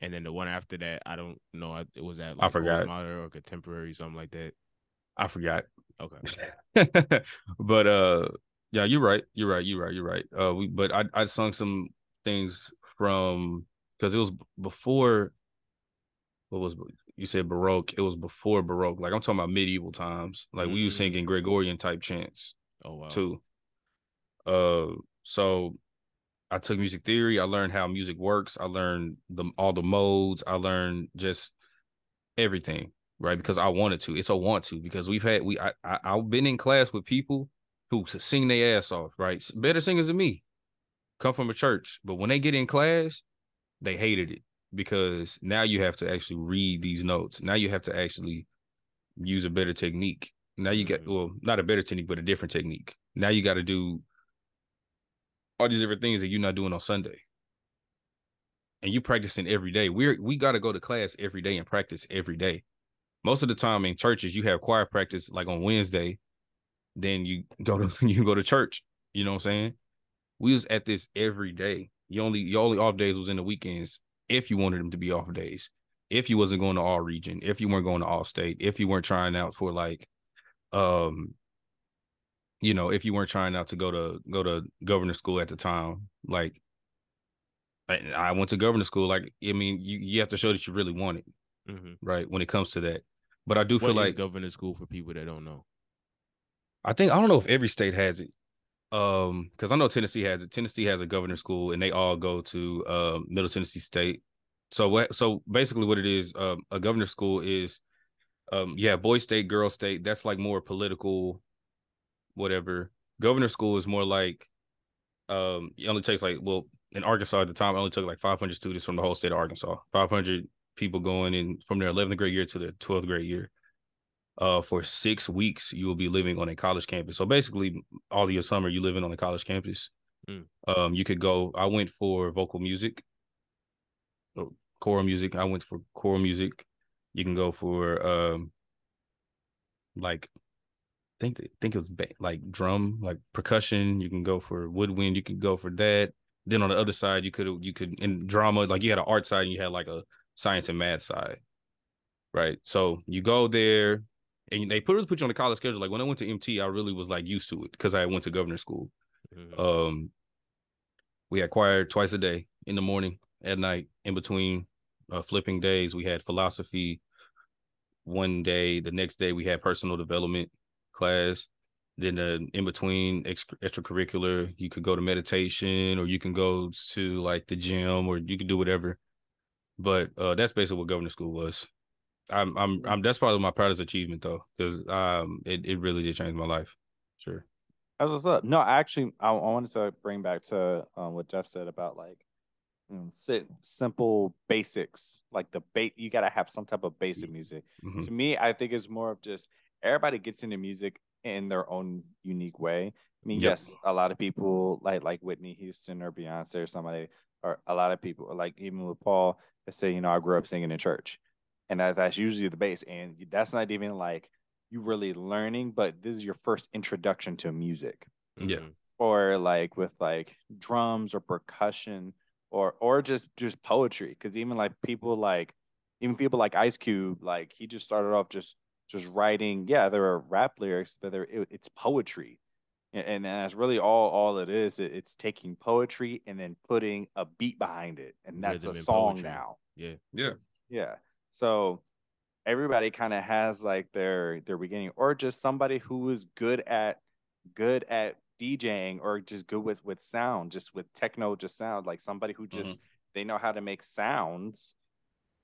And then the one after that, I don't know. I- It was that like forgot. postmodern or contemporary, something like that. I forgot. Okay. but uh yeah, you're right. You're right. You're right. You're right. Uh we but I I sung some things from because it was before what was you said Baroque. It was before Baroque. Like I'm talking about medieval times. Like we was Mm. singing Gregorian type chants Oh wow. too. Uh so I took music theory. I learned how music works. I learned the all the modes. I learned just everything, right? Because I wanted to. It's a want to because we've had we I, I I've been in class with people who sing their ass off, right? Better singers than me. Come from a church, but when they get in class, they hated it because now you have to actually read these notes. Now you have to actually use a better technique. Now you get Mhm. well, not a better technique, but a different technique. Now you got to do all these different things that you're not doing on Sunday. And you practicing every day. We're we got to go to class every day and practice every day. Most of the time in churches, you have choir practice like on Wednesday, then you go to you go to church. You know what I'm saying? We was at this every day. You only your only off days was in the weekends if you wanted them to be off days. if you wasn't going to all region, if you weren't going to all state, if you weren't trying out for like, um, you know, if you weren't trying out to go to go to governor school at the time, like I, I went to governor school. Like, I mean, you you have to show that you really want it, Mm-hmm. right? When it comes to that, but I do feel What is like governor school for people that don't know? I think I don't know if every state has it. Um, because I know Tennessee has. Tennessee has a governor school, and they all go to uh, Middle Tennessee State. So what? So basically, what it is, um, a governor school is, um, yeah, boy state, girl state. That's like more political, whatever. Governor school is more like, um, it only takes like well in Arkansas at the time, it only took like 500 students from the whole state of Arkansas. 500 people going in from their 11th grade year to their 12th grade year uh, for six weeks, you will be living on a college campus. So basically, all of your summer, you living on a college campus. Mm. Um, you could go. I went for vocal music, oh, choral music. I went for choral music. You can go for um, like, think think it was ba- like drum, like percussion. You can go for woodwind. You can go for that. Then on the other side, you could you could in drama, like you had an art side and you had like a science and math side, right? So you go there, and they put put you on the college schedule. Like when I went to MT, I really was like used to it because I went to governor school. Mhm. Um, we had choir twice a day in the morning, at night, in between uh, flipping days. We had philosophy one day. The next day we had personal development class. Then uh, in between ex- extracurricular, you could go to meditation or you can go to like the gym or you could do whatever. But uh, that's basically what governor school was. I'm I'm I'm that's probably my proudest achievement though, because um it, it really did change my life. Sure. That's what's up. No, actually, I, I wanted to bring back to um, what Jeff said about like mm, sit, simple basics, like the bait. You got to have some type of basic music. Mhm. To me, I think it's more of just everybody gets into music in their own unique way. I mean, Yep. yes, a lot of people like like Whitney Houston or Beyonce or somebody, or a lot of people like even with Paul, they say, you know, I grew up singing in church, and that, that's usually the base, and that's not even like you really learning, but this is your first introduction to music Yeah. Mhm. or like with like drums or percussion or or just just poetry because even like people like even people like Ice Cube like he just started off just just writing yeah there are rap lyrics but there it, it's poetry and, and that's really all all it is it, it's taking poetry and then putting a beat behind it and that's Rhythm a song poetry. now Yeah. Yeah. yeah. So everybody kind of has like their their beginning or just somebody who is good at good at DJing or just good with with sound, just with techno just sound like somebody who just mm-hmm. they know how to make sounds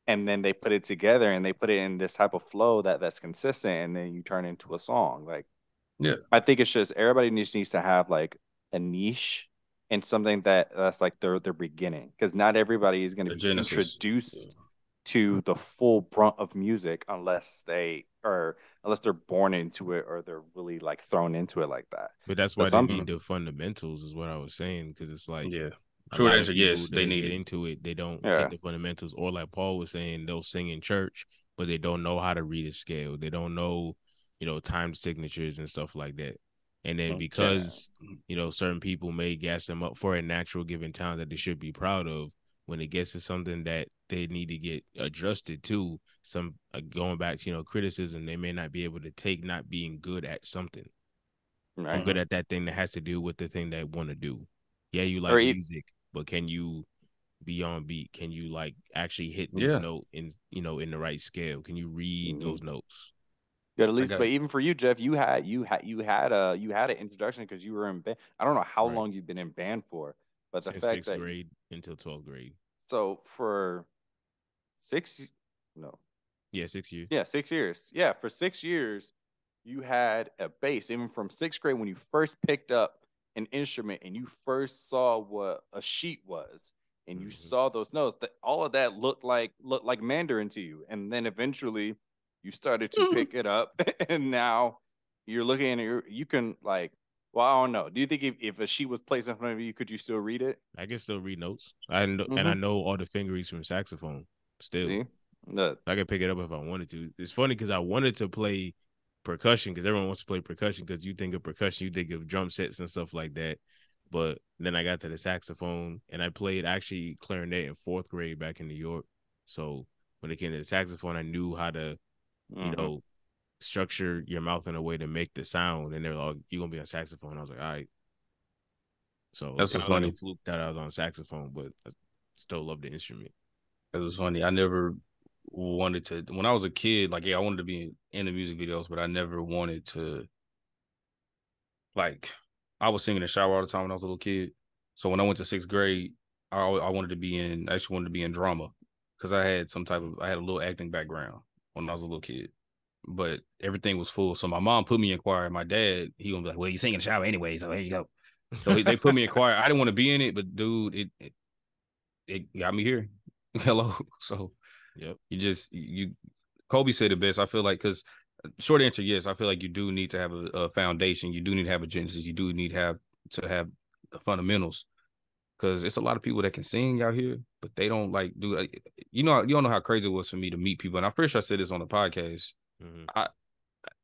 and then they put it together and they put it in this type of flow that that's consistent and then you turn into a song like Yeah. I think it's just everybody just needs to have like a niche and something that that's like their their beginning because not everybody is going to be genesis. introduced to the full brunt of music unless they are unless they're born into it or they're really like thrown into it like that. But that's But why some- they need the fundamentals, is what I was saying. Because it's like Yeah. a Short lot answer, yes, they need get it. into it. They don't Yeah. get the fundamentals, or like Paul was saying, they'll sing in church, but they don't know how to read a scale. They don't know, you know, time signatures and stuff like that. And then Okay. because you know certain people may gas them up for a natural given talent that they should be proud of, when it gets to something that they need to get adjusted to, some uh, going back to you know criticism, they may not be able to take not being good at something or Right. good at that thing that has to do with the thing they want to do. Yeah, you like Or e- music, but can you be on beat? Can you like actually hit this Yeah. note in you know in the right scale? Can you read Mhm. those notes? Good at least, but even for you, Jeff, you had you had you had a you had an introduction because you were in band. I don't know how Right. long you've been in band for, but the Since fact sixth that grade until twelfth grade. so for six no Yeah, six years. yeah six years yeah for six years you had a bass even from sixth grade when you first picked up an instrument and you first saw what a sheet was and you Mhm. saw those notes that all of that looked like looked like mandarin to you and then eventually you started to pick it up and now you're looking at it you can like well i don't know do you think if, if a sheet was placed in front of you could you still read it I can still read notes. I know, and I know all the fingeries from saxophone. Still, See? The- I could pick it up if I wanted to. It's funny because I wanted to play percussion because everyone wants to play percussion because you think of percussion, you think of drum sets and stuff like that. But then I got to the saxophone and I played actually clarinet in fourth grade back in New York. So when it came to the saxophone, I knew how to, you Mhm. know, structure your mouth in a way to make the sound. And they're like, "You're gonna be on saxophone." I was like, "All right." So That's what's like funny. fluke that I was on saxophone, but I still love the instrument. It was funny. I never wanted to when I was a kid, like yeah, I wanted to be in, in the music videos, but I never wanted to like I was singing in the shower all the time when I was a little kid. So when I went to sixth grade, I always, I wanted to be in I actually wanted to be in drama because I had some type of I had a little acting background when I was a little kid. But everything was full. So my mom put me in choir. My dad, he gonna be like, Well, you sing in the shower anyway, so there you go. So they put me in choir. I didn't want to be in it, but dude, it it, it got me here. Hello. So Yep. you just you Kobe said it best. I feel like because uh, short answer, yes, I feel like you do need to have a, a foundation. You do need to have a genesis. You do need to have to have the fundamentals. Cause it's a lot of people that can sing out here, but they don't like do. You know, you don't know how crazy it was for me to meet people, and I'm pretty sure I said this on the podcast. Mhm.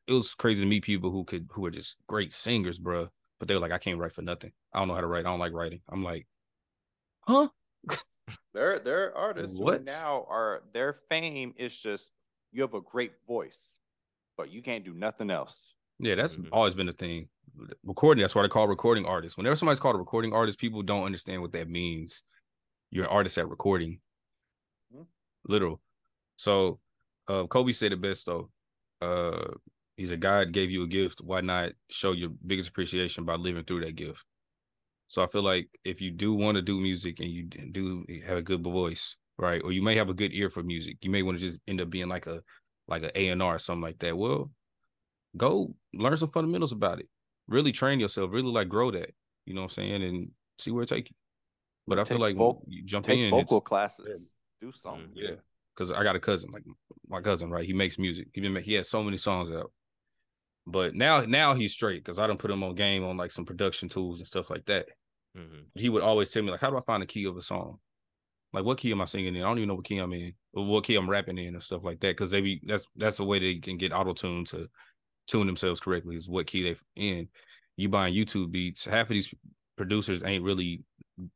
It was crazy to meet people who could who are just great singers, bro. But they were like, I can't write for nothing. I don't know how to write. I don't like writing. I'm like, huh? There, there are artists What? who now are their fame is just you have a great voice, but you can't do nothing else. Yeah, that's Mhm. always been a thing. Recording, that's what I call recording artists. Whenever somebody's called a recording artist, people don't understand what that means. You're an artist at recording. Mhm. Literal. So uh Kobe said it best though. Uh he's a God gave you a gift. Why not show your biggest appreciation by living through that gift? So I feel like if you do want to do music and you do have a good voice, right? Or you may have a good ear for music. You may want to just end up being like a like a A&R or something like that. Well, go learn some fundamentals about it. Really train yourself, really like grow that. You know what I'm saying? And see where it take you. But I feel like voc- you jump Take in, vocal it's, classes. Do something. yeah. Because I got a cousin, like my cousin, right? He makes music. He been make, he has so many songs out. But now now he's straight because I don't put him on game on like some production tools and stuff like that. Mhm. He would always tell me like, how do I find the key of a song? Like what key am I singing in? I don't even know what key I'm in, or what key I'm rapping in, and stuff like that. Because they be that's that's a way they can get auto tune to tune themselves correctly. Is what key they in. You buying YouTube beats. Half of these producers ain't really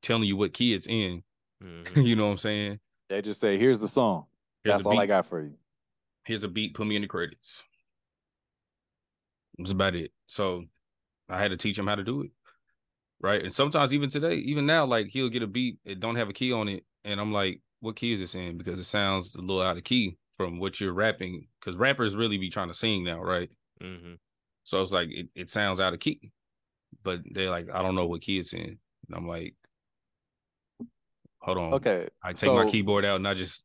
telling you what key it's in. Mhm. you know what I'm saying? They just say, "Here's the song. Here's That's a all I got for you." here's a beat, put me in the credits. That's about it. So I had to teach him how to do it. Right. And sometimes even today, even now, like he'll get a beat, it don't have a key on it. And I'm like, what key is this in? Because it sounds a little out of key from what you're rapping. Cause rappers really be trying to sing now, right? Mm-hmm. So it's like it, it sounds out of key. But they're like, I don't know what key it's in. And I'm like, hold on. Okay. I take my keyboard out and I just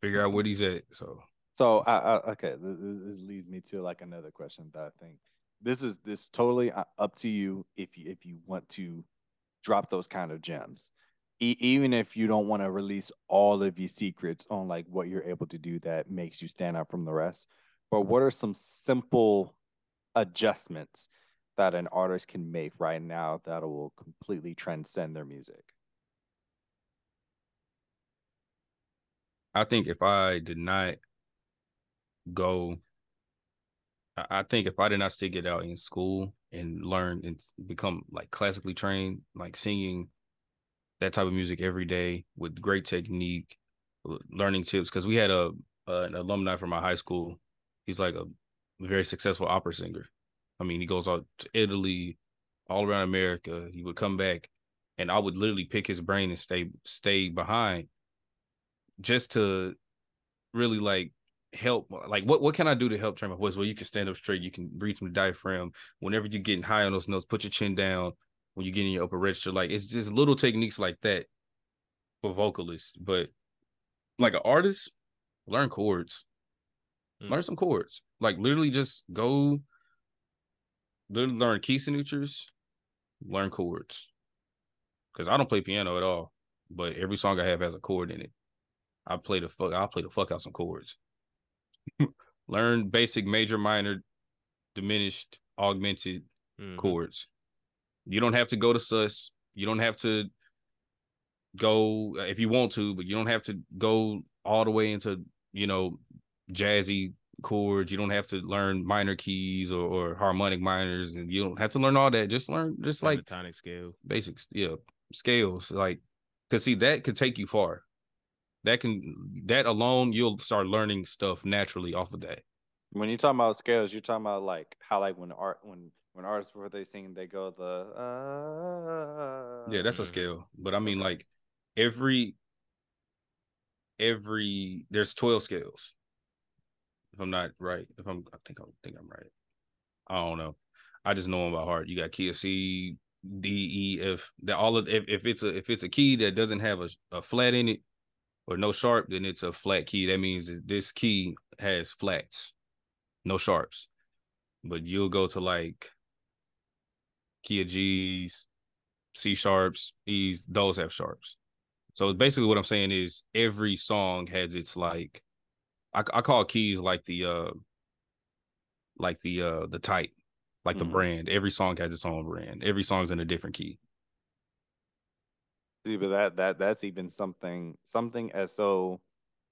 figure out what he's at. So So I, I okay, th- th- this leads me to like another question that I think this is this totally uh, up to you if you if you want to drop those kind of gems, e- even if you don't want to release all of your secrets on like what you're able to do that makes you stand out from the rest. But what are some simple adjustments that an artist can make right now that will completely transcend their music? I think if I did not go, I think if I did not stick it out in school and learn and become like classically trained, like singing that type of music every day with great technique, learning tips, because we had a uh, an alumni from my high school. He's like a very successful opera singer. I mean, he goes out to Italy, all around America. He would come back, and I would literally pick his brain and stay stay behind just to really like help like what what can I do to help train my voice? Well, you can stand up straight, you can breathe from the diaphragm. Whenever you're getting high on those notes, put your chin down when you're getting your upper register. Like it's just little techniques like that for vocalists. But like an artist, learn chords. Mm. Learn some chords. Like literally just go literally learn key signatures, learn chords. Cause I don't play piano at all, but every song I have has a chord in it. I play the fuck. I'll play the fuck out some chords. Learn basic, major, minor, diminished, augmented Mhm. chords. You don't have to go to sus. You don't have to go if you want to, but you don't have to go all the way into you know jazzy chords. You don't have to learn minor keys or, or harmonic minors, and you don't have to learn all that. Just learn just like tonic scale. basics, yeah, scales. Like, cause see that could take you far. That can that alone you'll start learning stuff naturally off of that. When you're talking about scales, you're talking about like how like when art when when artists before they sing they go the uh, Yeah, that's a Mhm. scale. But I mean like every every there's 12 scales. If I'm not right. If I'm I think I think I'm right. I don't know. I just know them by heart. You got key of C, D, E, F. That all of if, if it's a if it's a key that doesn't have a, a flat in it or no sharp, then it's a flat key. That means that this key has flats, no sharps. But you'll go to like key of G's, C sharps, E's, those have sharps. So basically what I'm saying is every song has its like I, I call keys like the uh like the uh the type, like the Mhm. brand. Every song has its own brand. Every song's in a different key. See, but that that that's even something something as so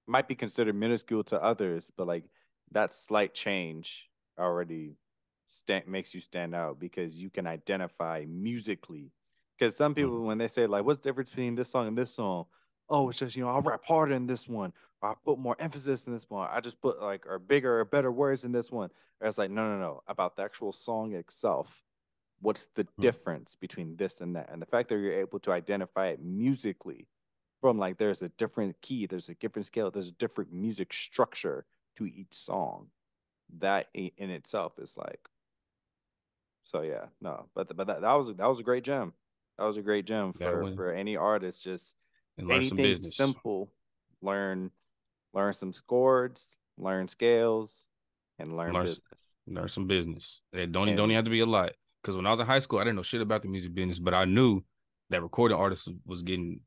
might be considered minuscule to others, but like that slight change already stand makes you stand out because you can identify musically. Because some hmm. people, when they say like, "What's the difference between this song and this song?" Oh, it's just you know I'll rap harder in this one, or I put more emphasis in this one. I just put like or bigger or better words in this one. Or it's like no, no, no, about the actual song itself what's the mm-hmm. difference between this and that and the fact that you're able to identify it musically from like there's a different key there's a different scale there's a different music structure to each song that in itself is like so yeah no but but that, that was that was a great gem that was a great gem for one. for any artist just And learn anything simple learn learn some chords learn scales and learn Learn business Learn some business. It don't, e- don't even have to be a lot. Because when I was in high school, I didn't know shit about the music business, but I knew that recording artists was getting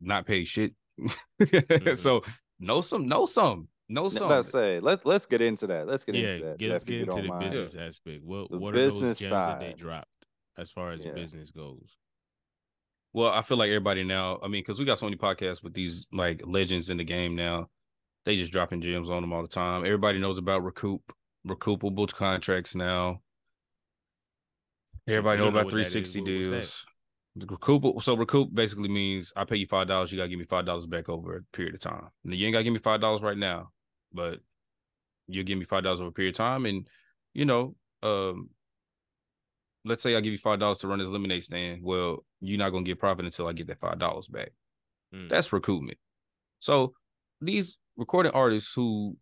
not paid shit. Mm-hmm. So know some, know some, know some. let's say let's let's get into that let's get yeah, into that get, let's get into the mind. business aspect. What The what are those business gems that they dropped as far as Yeah. business goes? Well, I feel like everybody now, I mean, because we got so many podcasts with these like legends in the game now, they just dropping gems on them all the time. Everybody knows about recoup, recoupable contracts now. Everybody know about what that is. 360 What- what's that? deals. Recoup, so recoup basically means I pay you five dollars, you gotta give me five dollars back over a period of time. And you ain't gotta give me five dollars right now, but you give me five dollars over a period of time, and you know, um, let's say I give you five dollars to run this lemonade stand. Well, you're not gonna get profit until I get that five dollars back. Mm. That's recoupment. So these recording artists who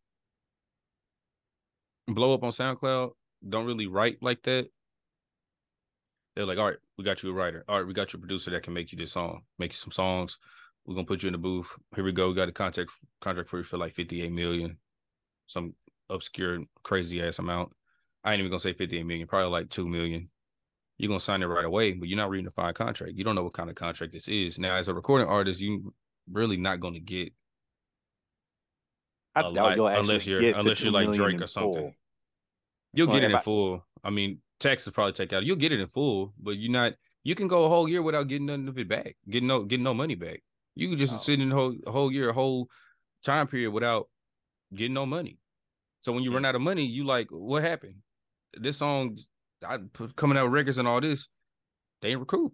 blow up on SoundCloud don't really write like that. They're like, all right, we got you a writer. All right, we got you a producer that can make you this song, make you some songs. We're gonna put you in the booth. Here we go. We got a contract contract for you for like 58 million, some obscure, crazy ass amount. I ain't even gonna say 58 million, probably like two million. You're gonna sign it right away, but you're not reading the fine contract. You don't know what kind of contract this is. Now, as a recording artist, you really not gonna get I doubt lot you'll unless you're get unless you're like 2 million Drake or something. full. You'll Well, get it in I- full. I mean, taxes probably take out. You'll get it in full, but you're not. You can go a whole year without getting none of it back. Getting no getting no money back. You can just Oh. sit in the whole whole year, a whole time period without getting no money. So when you run out of money, you like, what happened? This song, I put coming out with records and all this, they ain't recoup.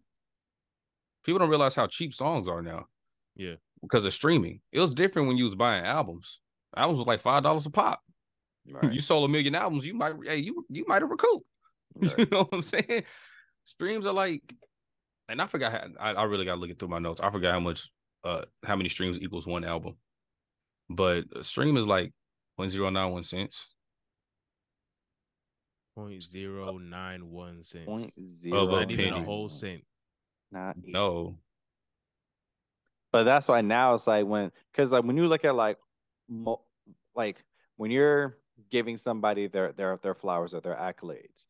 People don't realize how cheap songs are now. Yeah. because of streaming. It was different when you was buying albums. Albums was like five dollars a pop. Right. You sold a million albums, you might hey, you you might have recouped. You know what I'm saying? Streams are like, and I forgot. How, I, I really got to look it through my notes. I forgot how much, uh, how many streams equals one album. But a stream is like 0.091 cents. Point zero nine one cents. Point zero. a Not even a whole cent. Not even. No, But that's why now it's like when, because like when you look at like, mo- like when you're giving somebody their their their flowers or their accolades,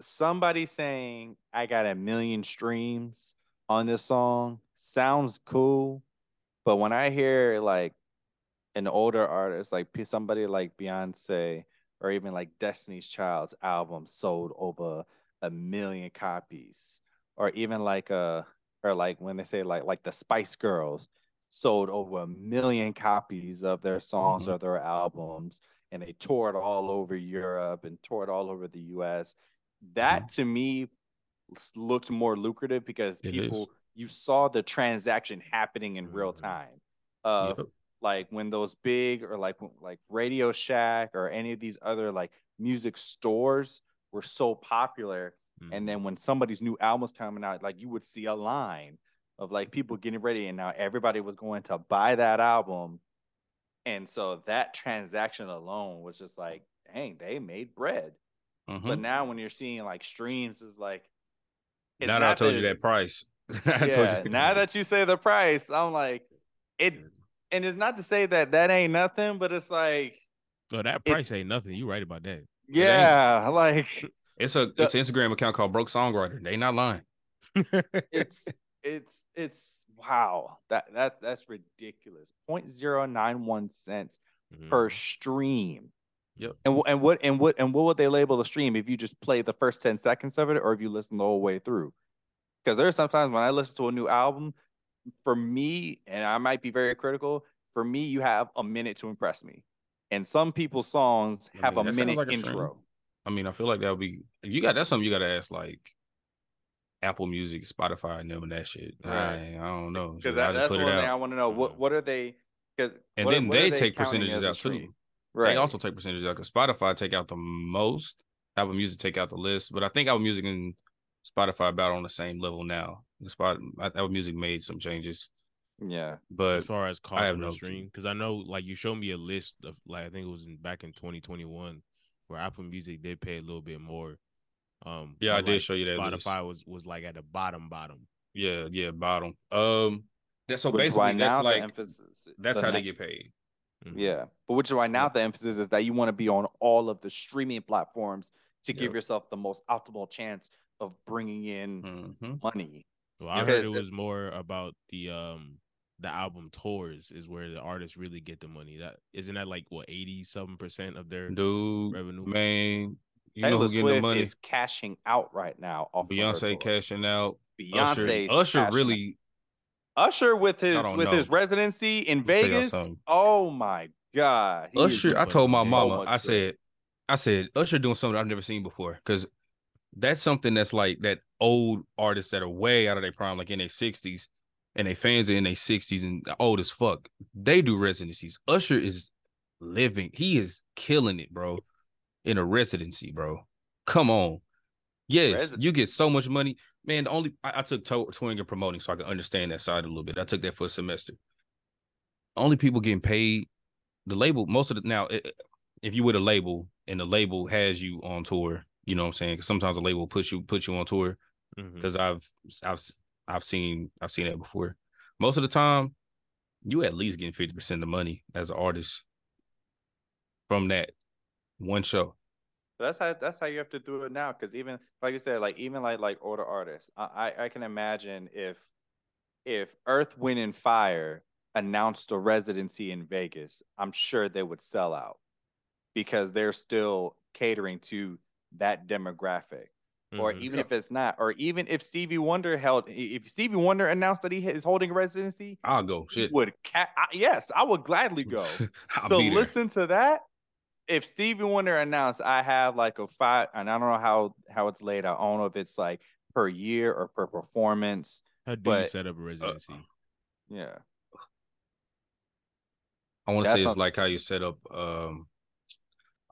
somebody saying I got a million streams on this song sounds cool, but when I hear like an older artist like somebody like Beyonce or even like Destiny's Child's album sold over a million copies, or even like a or like when they say like like the Spice Girls sold over a million copies of their songs Mhm. or their albums, and they toured all over Europe and toured all over the U.S. That to me looked more lucrative because It people is. you saw the transaction happening in real Mhm. time of Yep. like when those big or like like Radio Shack or any of these other like music stores were so popular Mhm. and then when somebody's new album was coming out like you would see a line of like people getting ready and now everybody was going to buy that album and so that transaction alone was just like dang they made bread Mhm. but now when you're seeing like streams is like it's now that I told you that price, I yeah, told you now that you say the price i'm like it and it's not to say that that ain't nothing but it's like Oh, that price ain't nothing. You right about that. yeah like it's a the- it's an Instagram account called Broke Songwriter. They not lying. it's it's it's wow that that's that's ridiculous 0.091 cents Mhm. per stream Yep. and and what and what and what would they label the stream if you just play the first 10 seconds of it or if you listen the whole way through because there are sometimes when i listen to a new album for me and i might be very critical for me you have a minute to impress me and some people's songs I have mean, a minute like a stream. intro I mean, I feel like that would be you got that's something you got to ask like Apple Music, Spotify, and them and that shit. Right. I, I don't know because that, that's one thing i want to know what what are they because and then they, take percentages out too. Stream? right They also take percentages out because Spotify take out the most. Apple Music take out the list, but I think Apple Music and Spotify about on the same level now. The Spot Apple Music made some changes, yeah but as far as cost have per no stream, because I know like you showed me a list of like I think it was in, back in 2021 where Apple Music did pay a little bit more. Um, Yeah, I but, did like, show you that list. Spotify was was like at the bottom bottom. yeah, yeah, bottom. Um, that's so which basically that's like emphasis that's how ne- they get paid. Mhm. Yeah, but which is why now the emphasis is that you want to be on all of the streaming platforms to give yourself the most optimal chance of bringing in hmm money. Well, I Yeah. heard it was more about the um the album tours is where the artists really get the money. That isn't that like what eighty seven percent of their Dude, revenue. man, you know Taylor who getting the money? is cashing out right now off Beyonce tours. cashing out. Beyonce, Usher, Usher really Usher with his with know. his residency in Vegas. Oh my god, he Usher, I told my mama, much I good. said, I said, Usher doing something I've never seen before. Cause that's something that's like that old artists that are way out of their prime, like in their 60s, and they fans are in their 60s and old as fuck. They do residencies. Usher is living, he is killing it, bro, in a residency, bro. Come on. Yes, Resi- you get so much money. Man, the only I, I took to- touring and promoting so I could understand that side a little bit. I took that for a semester. Only people getting paid the label most of the now i- if you with a label and the label has you on tour you know what i'm saying 'Cause sometimes a label puts you put you on tour mm-hmm. because i've i've i've seen i've seen that before most of the time you at least getting 50% of the money as an artist from that one show But that's how that's how you have to do it now. Because even like you said, like even like like older artists, I I, I can imagine if if Earth, Wind, and Fire announced a residency in Vegas, I'm sure they would sell out because they're still catering to that demographic. Or Mhm. even if it's not, or even if Stevie Wonder held, if Stevie Wonder announced that he is holding a residency, i'll go shit would ca- I, yes, I would gladly go. So listen to that. If Stevie Wonder announced I have like a five, and I don't know how how it's laid out. I don't know if it's like per year or per performance. How do you set up a residency? Yeah, I want to say it's something- like how you set up. Um,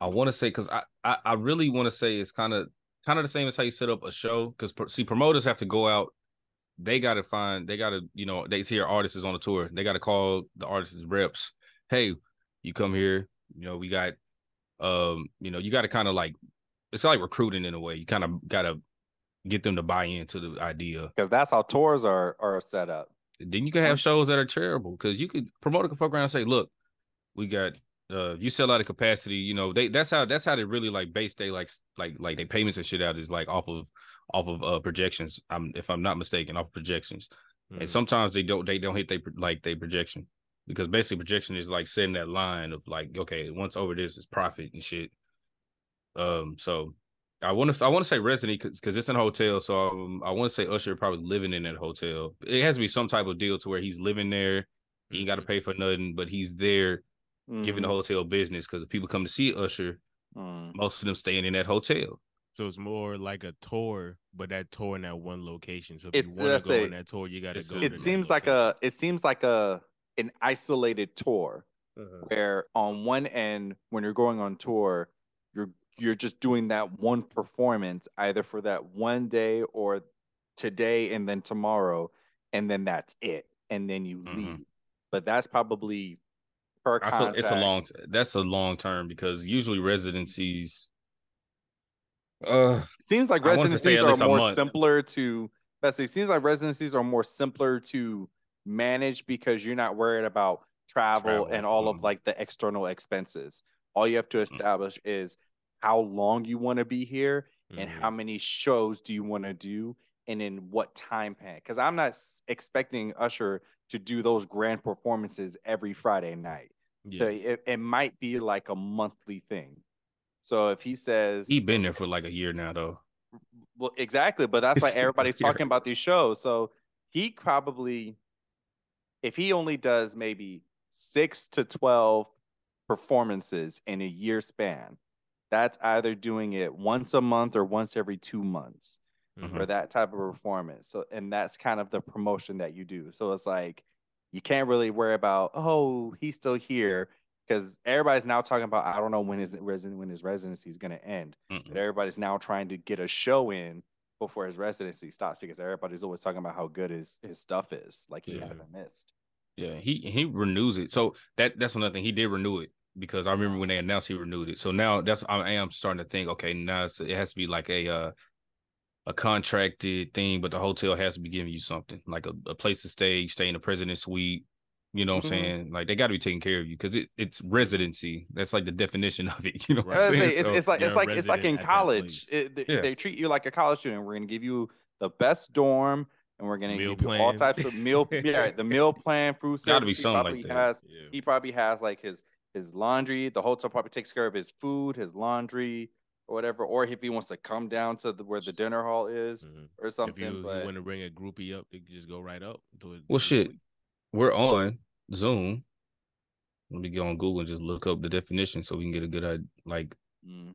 I want to say because I, I I really want to say it's kind of kind of the same as how you set up a show. Because see, promoters have to go out. They got to find. They got to you know they see our artists is on a tour. They got to call the artists reps. Hey, you come here. You know we got. Um, you know you got to kind of like it's like recruiting in a way. You kind of got to get them to buy into the idea. because that's how tours are are set up. Then you can have shows that are terrible because you could promote can fuck around and say, look, we got uh you sell out of capacity, you know, they that's how that's how they really like base they like like like they payments and shit out is like off of off of uh projections. I'm if I'm not mistaken, off projections. Mhm. And sometimes they don't they don't hit they like they projection because basically projection is like setting that line of like okay once over this is profit and shit. Um, so I want to I want to say resident because it's in a hotel. So um, I want to say Usher probably living in that hotel. It has to be some type of deal to where he's living there. He ain't got to pay for nothing, but he's there giving the Mhm. hotel business because if people come to see Usher, Mm. most of them staying in that hotel. So it's more like a tour, but that tour in that one location. So if It's- you want to go say- on that tour, you got to go. It to It that seems like a it seems like a an isolated tour where on one end when you're going on tour you're you're just doing that one performance either for that one day or today and then tomorrow and then that's it and then you Mhm. leave but that's probably per I feel it's a long. That's a long term because usually residencies. Uh, seems like I wanted to say residencies are more simpler to let's it seems like residencies are more simpler to manage because you're not worried about travel, Travel, and all of mhm. like the external expenses all you have to Mhm. establish is how long you want to be here and Mhm. how many shows do you want to do and in what time pan because i'm not expecting usher to do those grand performances every friday night so it, it might be like a monthly thing so if he says he been there for like a year now though. well, exactly, but that's why everybody's talking about these shows. So he probably, if he only does maybe six to twelve performances in a year span, that's either doing it once a month or once every two months Mhm. for that type of performance. So, and that's kind of the promotion that you do. So it's like you can't really worry about oh he's still here because everybody's now talking about I don't know when his resident when his residency is going to end Mm-mm. but everybody's now trying to get a show in before his residency stops because everybody's always talking about how good his his stuff is. Like he Yeah. hasn't missed. Yeah, he he renews it. So that that's another thing. He did renew it because I remember when they announced he renewed it. So now that's I am starting to think. Okay, now it's, it has to be like a uh, a contracted thing, but the hotel has to be giving you something like a, a place to stay. Stay in the president's suite. You know what Mhm. I'm saying? Like they got to be taking care of you because it, it's residency. That's like the definition of it. You know what I I'm saying? it's, So- it's like it's like it's like in resident at that college. It- they, Yeah. they treat you like a college student. We're gonna give you the best dorm, and we're gonna Meal give you all types of meal. yeah, the meal plan, food Gotta be. He something probably like that. has Yeah. he probably has like his his laundry. The hotel probably takes care of his food, his laundry, or whatever. Or if he wants to come down to the, where the dinner hall is Mhm. or something. If you, but want to bring a groupie up, they can just go right up. To it. Well, shit. We're on Zoom. Let me go on Google and just look up the definition so we can get a good idea. Like mm.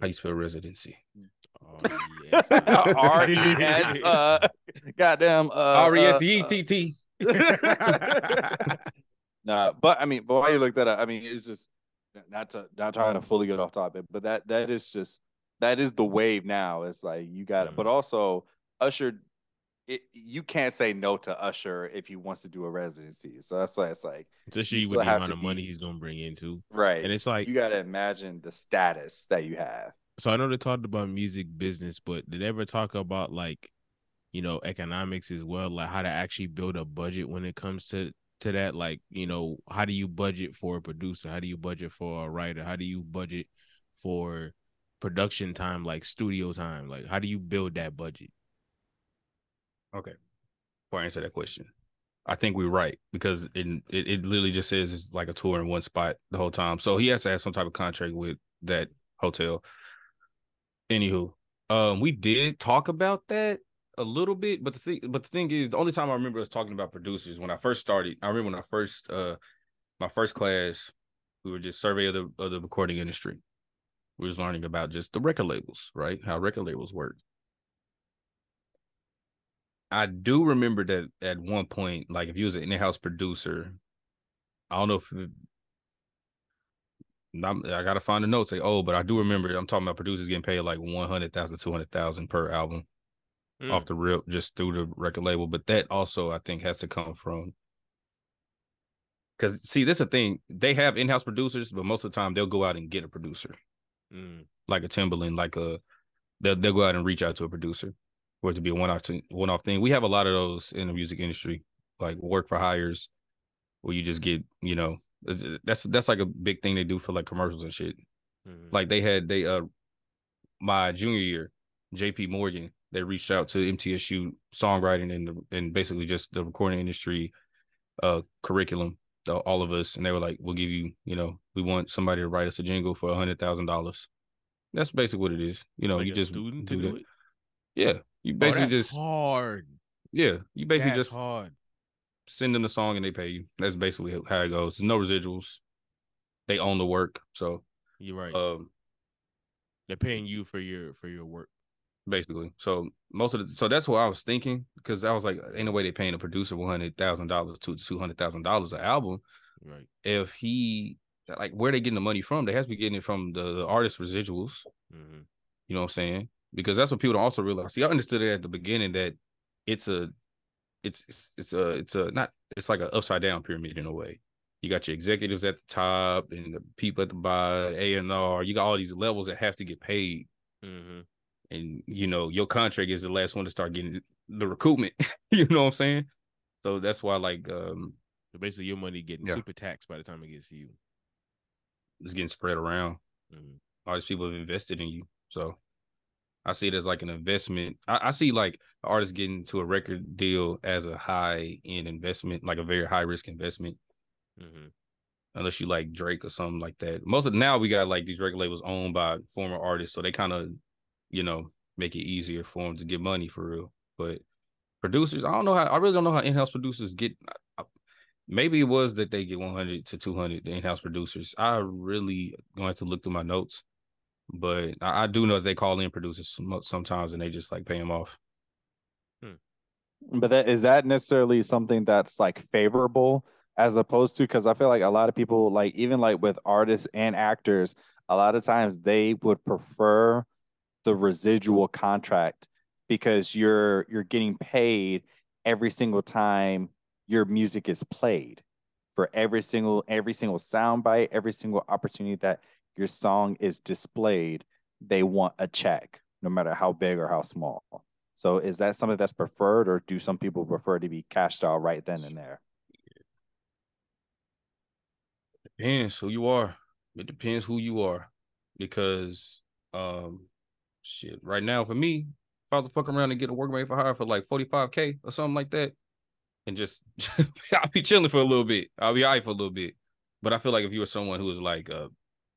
how you spell residency. Oh, yes. R E S uh goddamn uh R E S uh, E uh, T T. Nah, but I mean, but why you look that up? I mean, it's just not to not trying to fully get off topic, but that that is just that is the wave now. It's like you got it, but Mhm. also Usher, it you can't say no to Usher if he wants to do a residency. So that's why it's like you with still the amount of money he's gonna bring into, right, And it's like you got to imagine the status that you have. So I know they talked about music business, but did they ever talk about like, you know, economics as well, like how to actually build a budget when it comes to to that? Like, you know, how do you budget for a producer? How do you budget for a writer? How do you budget for production time, like studio time? Like, how do you build that budget? Okay. Before I answer that question, I think we're right because it, it it literally just says it's like a tour in one spot the whole time. So he has to have some type of contract with that hotel. Anywho, um, we did talk about that a little bit, but the thing, but the thing is, the only time I remember us talking about producers when I first started. I remember when I first, uh, my first class, we were just survey of the of the recording industry. We was learning about just the record labels, right? How record labels work. I do remember that at one point, like if you was an in-house producer, I don't know if I'm, I gotta find the notes. Say, oh, but I do remember. I'm talking about producers getting paid like 100,000, 200,000 per album Mm. off the rip, just through the record label. But that also, I think, has to come from because see, this is a thing. They have in-house producers, but most of the time they'll go out and get a producer, Mm. like a Timbaland, like a they'll they'll go out and reach out to a producer for it to be a one-off thing, one-off thing. We have a lot of those in the music industry, like work for hires, where you just get, you know, that's that's like a big thing they do for like commercials and shit. Mhm. Like they had they uh my junior year, JP Morgan, they reached out to MTSU songwriting and the, and basically just the recording industry uh curriculum, the, all of us, and they were like, We'll give you, you know, we want somebody to write us a jingle for a hundred thousand dollars. That's basically what it is. You know, Like you a just student do to do it. Yeah. You Oh, basically that's just hard. yeah, you basically That's just hard. Send them the song and they pay you. That's basically how it goes. There's no residuals. They own the work. So You're right. um They're paying you for your for your work. basically. So most of the so that's what I was thinking because I was like, ain't no way they paying a producer one hundred thousand dollars to two hundred thousand dollars an album. Right. If he like where they getting the money from, they has to be getting it from the, the artist residuals. Mm-hmm. You know what I'm saying? Because that's what people don't also realize. See, I understood it at the beginning that it's a it's it's, it's a it's a not it's like an upside down pyramid in a way. You got your executives at the top and the people at the bottom, A and R. You got all these levels that have to get paid Mm-hmm. and you know your contract is the last one to start getting the recoupment. you know what I'm saying? So that's why like um So basically, your money getting Yeah. super taxed by the time it gets to you. it's getting spread around. Mhm. All these people have invested in you. So I see it as like an investment. I, I see like artists getting to a record deal as a high end investment, like a very high risk investment. Mhm. Unless you like Drake or something like that. Most of now we got like these record labels owned by former artists, so they kind of, you know, make it easier for them to get money for real. But producers, I don't know how. I really don't know how in-house producers get. I- Maybe it was that they get 100 to 200 the in-house producers. I really going to look through my notes, but I, I do know that they call in producers sometimes and they just like pay them off. Hmm. But that is that necessarily something that's like favorable as opposed to because I feel like a lot of people like even like with artists and actors, a lot of times they would prefer the residual contract because you're you're getting paid every single time your music is played for every single every single sound bite every single opportunity that your song is displayed, they want a check, no matter how big or how small. So is that something that's preferred, or do some people prefer to be cashed out right then and there? Depends who you are. It depends who you are. Because um shit, right now for me, if I was to fuck around and get a work made for hire for like 45k or something like that, and just I'll be chilling for a little bit. I'll be all right for a little bit. But I feel like if you were someone who was like uh,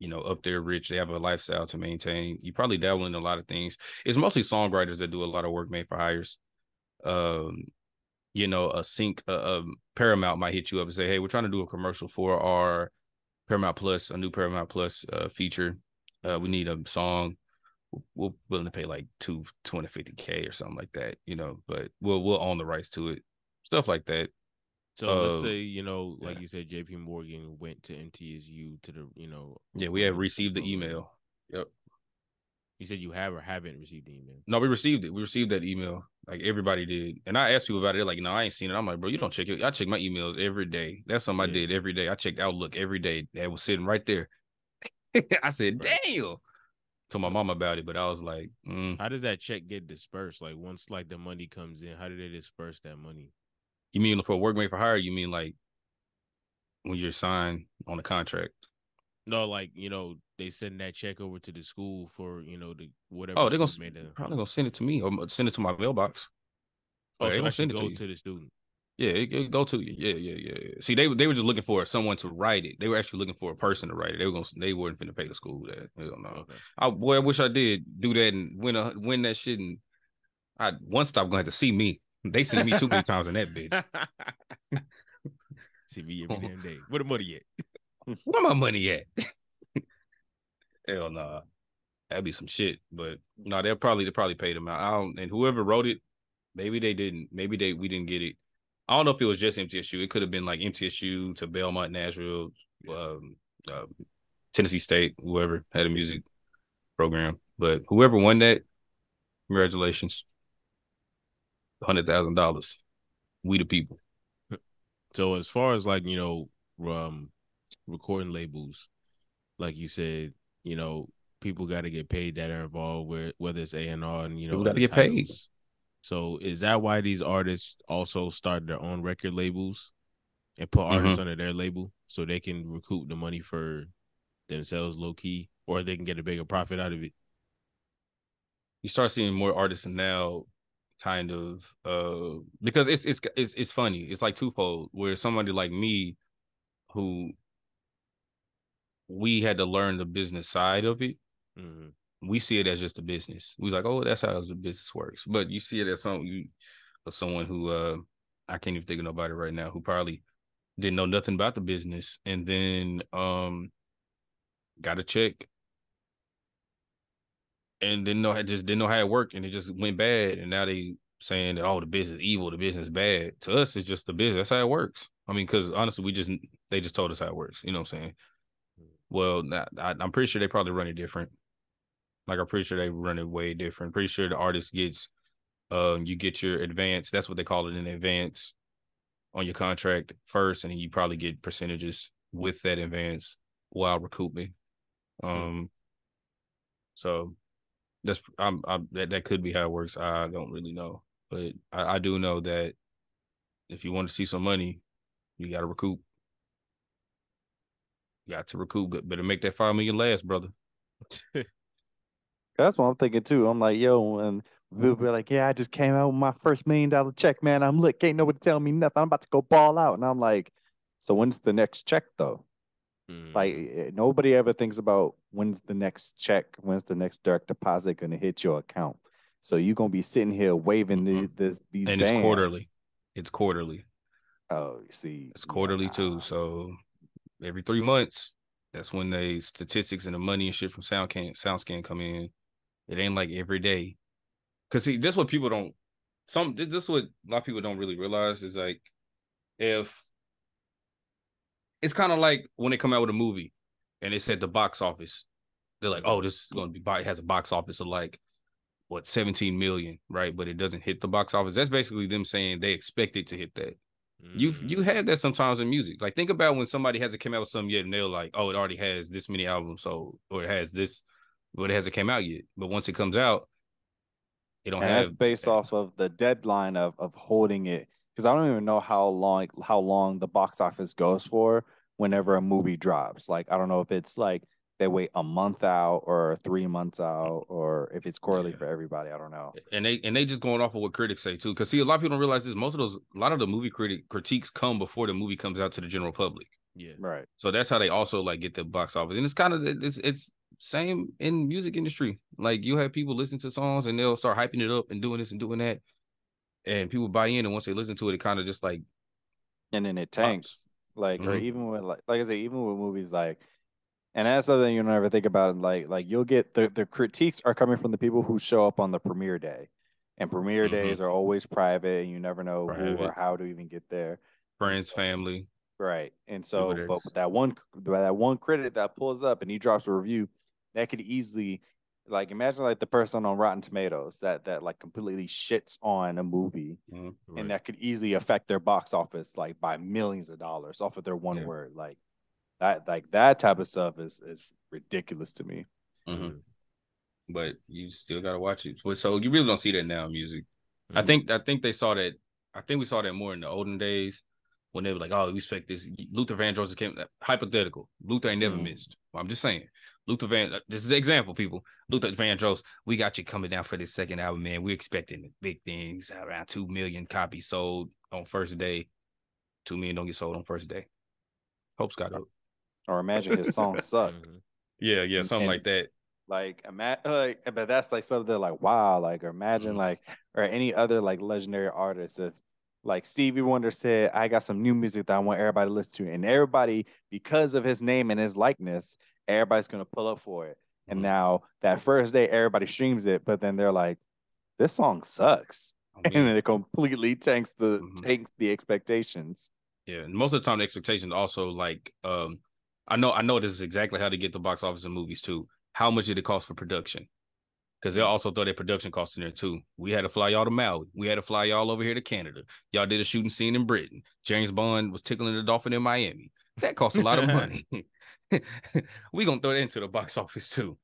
you know, up there rich, they have a lifestyle to maintain, you probably dabble in a lot of things. It's mostly songwriters that do a lot of work made for hires. Um, you know, a sync uh, um, Paramount might hit you up and say, Hey, we're trying to do a commercial for our Paramount Plus, a new Paramount Plus uh, feature. Uh, we need a song. We're willing to pay like two, 250k or something like that, you know, but we'll we'll own the rights to it. Stuff like that. So let's Uh, say you know, like yeah. you said, J.P. Morgan went to MTSU to the you know. Yeah, we have received the email. Yep. You said you have or haven't received the email. No, we received it. We received that email. Like everybody did. And I asked people about it. They're like, no, I ain't seen it. I'm like, bro, you don't check it. I check my emails every day. That's something I did every day. I checked Outlook every day. That was sitting right there. I said, Right. damn. Told my mom about it, but I was like, mm. How does that check get dispersed? Like once like the money comes in, how do they disperse that money? You mean for work made for hire? You mean like when you're signed on a contract? No, like you know, they send that check over to the school for you know the whatever. Oh, they're gonna made a- probably gonna send it to me or send it to my mailbox. Oh, they so it gonna send it to goes you. to the student. Yeah, it, it go to you. Yeah, yeah, yeah, yeah. See, they they were just looking for someone to write it. They were actually looking for a person to write it. They were gonna they weren't finna pay the school that. I don't know. Okay. I boy, I wish I did do that and win a win that shit. And I one stop going to have to see me. They see me too many times in that bitch. See me every damn day. Where the money at? Where my money at? Hell nah. That'd be some shit. But no, they'll probably they probably paid them out. I don't and whoever wrote it, maybe they didn't. Maybe they we didn't get it. I don't know if it was just MTSU. It could have been like MTSU to Belmont, Nashville, um, uh, Tennessee State, whoever had a music program. But whoever won that, congratulations. Hundred thousand dollars. We the people. So as far as like you know, um, recording labels, like you said, you know, people got to get paid that are involved with whether it's A and R and you know gotta other get paid. So is that why these artists also start their own record labels and put artists Mm-hmm. under their label so they can recoup the money for themselves low key, or they can get a bigger profit out of it? you start seeing more artists now kind of uh because it's it's it's it's funny. It's like twofold where somebody like me who we had to learn the business side of it. hmm We see it as just a business. We like, oh, that's how the business works. But you see it as some you someone who uh I can't even think of nobody right now who probably didn't know nothing about the business and then um got a check and didn't know just didn't know how it worked, and it just went bad, and now they saying that oh the business evil, the business bad. To us, it's just the business. That's how it works. I mean, because honestly, we just they just told us how it works. You know what I'm saying? Well, I, I'm pretty sure they probably run it different. Like I'm pretty sure they run it way different. Pretty sure the artist gets, um, you get your advance. That's what they call it in advance on your contract first, and then you probably get percentages with that advance while recouping. Um, so that's I'm, I'm that that could be how it works. I don't really know, but I, I do know that if you want to see some money, you got to recoup. You got to recoup. Better make that five million last, brother. That's what I'm thinking too. I'm like, yo, and we'll be like, yeah, I just came out with my first million dollar check, man. I'm lit. Can't nobody tell me nothing. I'm about to go ball out. And I'm like, so when's the next check though? Mm. Like eh, nobody ever thinks about when's the next check, when's the next direct deposit going to hit your account. So you're gonna be sitting here waving mm-hmm. the, this these and bands. it's quarterly. It's quarterly. Oh, you see, it's quarterly yeah. too. So every three months, that's when the statistics and the money and shit from SoundScan SoundScan come in. It ain't like every day. Cause see, this what people don't some this is what a lot of people don't really realize is like if it's kind of like when they come out with a movie and they said the box office, they're like, oh, this is going to be it has a box office of like what 17 million, right? But it doesn't hit the box office. That's basically them saying they expect it to hit that. Mm-hmm. You you have that sometimes in music. Like think about when somebody hasn't come out with something yet, and they're like, oh, it already has this many albums, so or it has this, but it hasn't came out yet. But once it comes out, it don't and have. That's based off of the deadline of of holding it because I don't even know how long how long the box office goes for whenever a movie drops. Like I don't know if it's like they wait a month out or three months out or if it's quarterly yeah. for everybody. I don't know. And they and they just going off of what critics say too. Cause see, a lot of people don't realize this. Most of those a lot of the movie critic critiques come before the movie comes out to the general public. Yeah. Right. So that's how they also like get the box office. And it's kind of it's it's same in music industry. Like you have people listen to songs and they'll start hyping it up and doing this and doing that. And people buy in and once they listen to it, it kind of just like and then it tanks. Pops. Like, mm-hmm. or even with like like I say, even with movies like and that's something you never think about. Like, like you'll get the, the critiques are coming from the people who show up on the premiere day. And premiere mm-hmm. days are always private and you never know private. who or how to even get there. Friends, so, family. Right. And so but that one that one critic that pulls up and he drops a review, that could easily like imagine like the person on Rotten Tomatoes that that like completely shits on a movie mm-hmm. right. and that could easily affect their box office like by millions of dollars off of their one yeah. word. Like that like that type of stuff is is ridiculous to me. Mm-hmm. But you still gotta watch it. So you really don't see that now in music. Mm-hmm. I think I think they saw that. I think we saw that more in the olden days when they were like, "Oh, we expect this." Luther Vandross came hypothetical. Luther ain't never mm-hmm. missed. Well, I'm just saying. Luther Van. This is the example, people. Luther Van Vandross. We got you coming down for this second album, man. We're expecting big things. Around two million copies sold on first day. Two million don't get sold on first day. Hope's got up. Or imagine his song sucked. Mm-hmm. Yeah, yeah, something and, like that. Like imagine, like, but that's like something like wow, like or imagine mm-hmm. like or any other like legendary artist if like Stevie Wonder said, I got some new music that I want everybody to listen to, and everybody because of his name and his likeness, everybody's gonna pull up for it. And mm-hmm. now that first day, everybody streams it, but then they're like, "This song sucks," oh, and then it completely tanks the mm-hmm. tanks the expectations. Yeah, and most of the time, the expectations also like um I know I know this is exactly how to get the box office in movies too. How much did it cost for production? Because they also throw their production costs in there too. We had to fly y'all to Maui. We had to fly y'all over here to Canada. Y'all did a shooting scene in Britain. James Bond was tickling the dolphin in Miami. That costs a lot of money. we gonna throw that into the box office too.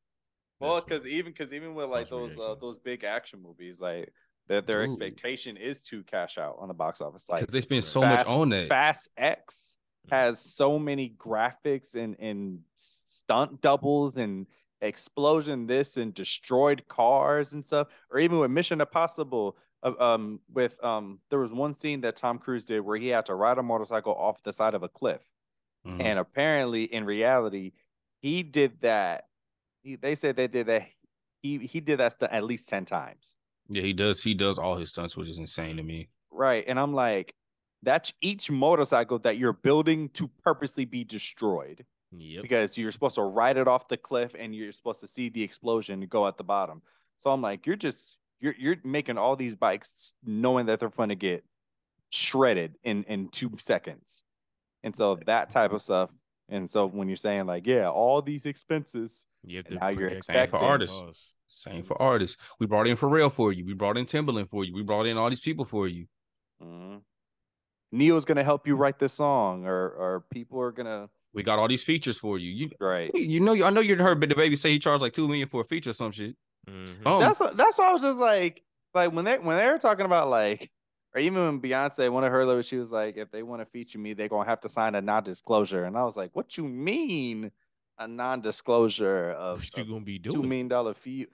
Well, because even because even with like those uh, those big action movies, like that their Ooh. expectation is to cash out on the box office. Like because they spend so Fast, much on that. Fast X has so many graphics and and stunt doubles and explosion this and destroyed cars and stuff or even with mission impossible uh, um with um there was one scene that tom cruise did where he had to ride a motorcycle off the side of a cliff mm-hmm. and apparently in reality he did that he, they said they did that he he did that at least 10 times yeah he does he does all his stunts which is insane to me right and i'm like that's each motorcycle that you're building to purposely be destroyed. Yep. because you're supposed to ride it off the cliff and you're supposed to see the explosion go at the bottom. So I'm like, you're just you're you're making all these bikes knowing that they're going to get shredded in in two seconds, and so that type of stuff. And so when you're saying like, yeah, all these expenses, You have to now you're project Same for artists. costs. Same for artists. We brought in Pharrell for you. We brought in Timbaland for you. We brought in all these people for you. mhm, Ne-Yo's gonna help you write this song, or or people are gonna We got all these features for you. You right. you know I know you heard DaBaby say he charged like two million for a feature or some shit. Mhm. Oh, That's what that's why I was just like like when they when they were talking about like or even when Beyonce one of her lyrics she was like if they want to feature me they're gonna have to sign a non-disclosure and I was like what you mean a non-disclosure of, What you of gonna be two doing? million dollar fee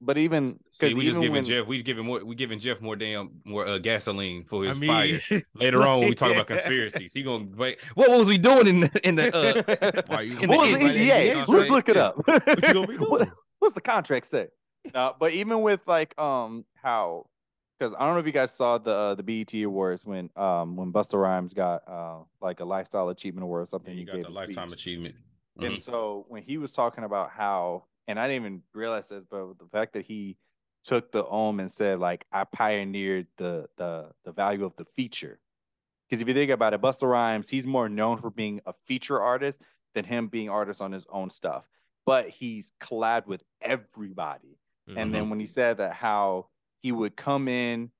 but even See, because we just giving when, Jeff, we giving more, we giving Jeff more damn more uh, gasoline for his I mean, fire. Later on, when we talk about conspiracies, he gonna wait. What was we doing in the, in the? Uh, Why you in what was the in- NDA? in- Let's look it up. What you gonna be What- what's the contract say? No, but even with like um how because I don't know if you guys saw the uh, the BET awards when um when Busta Rhymes got uh like a lifestyle achievement award or something. you he got gave the a lifetime speech. achievement. And Mhm. so when he was talking about how, and I didn't even realize this, but the fact that he took the ohm and said like I pioneered the the the value of the feature. Because if you think about it, Busta Rhymes, he's more known for being a feature artist than him being artist on his own stuff. But he's collabed with everybody. And then mm-hmm. when he said that how he would come in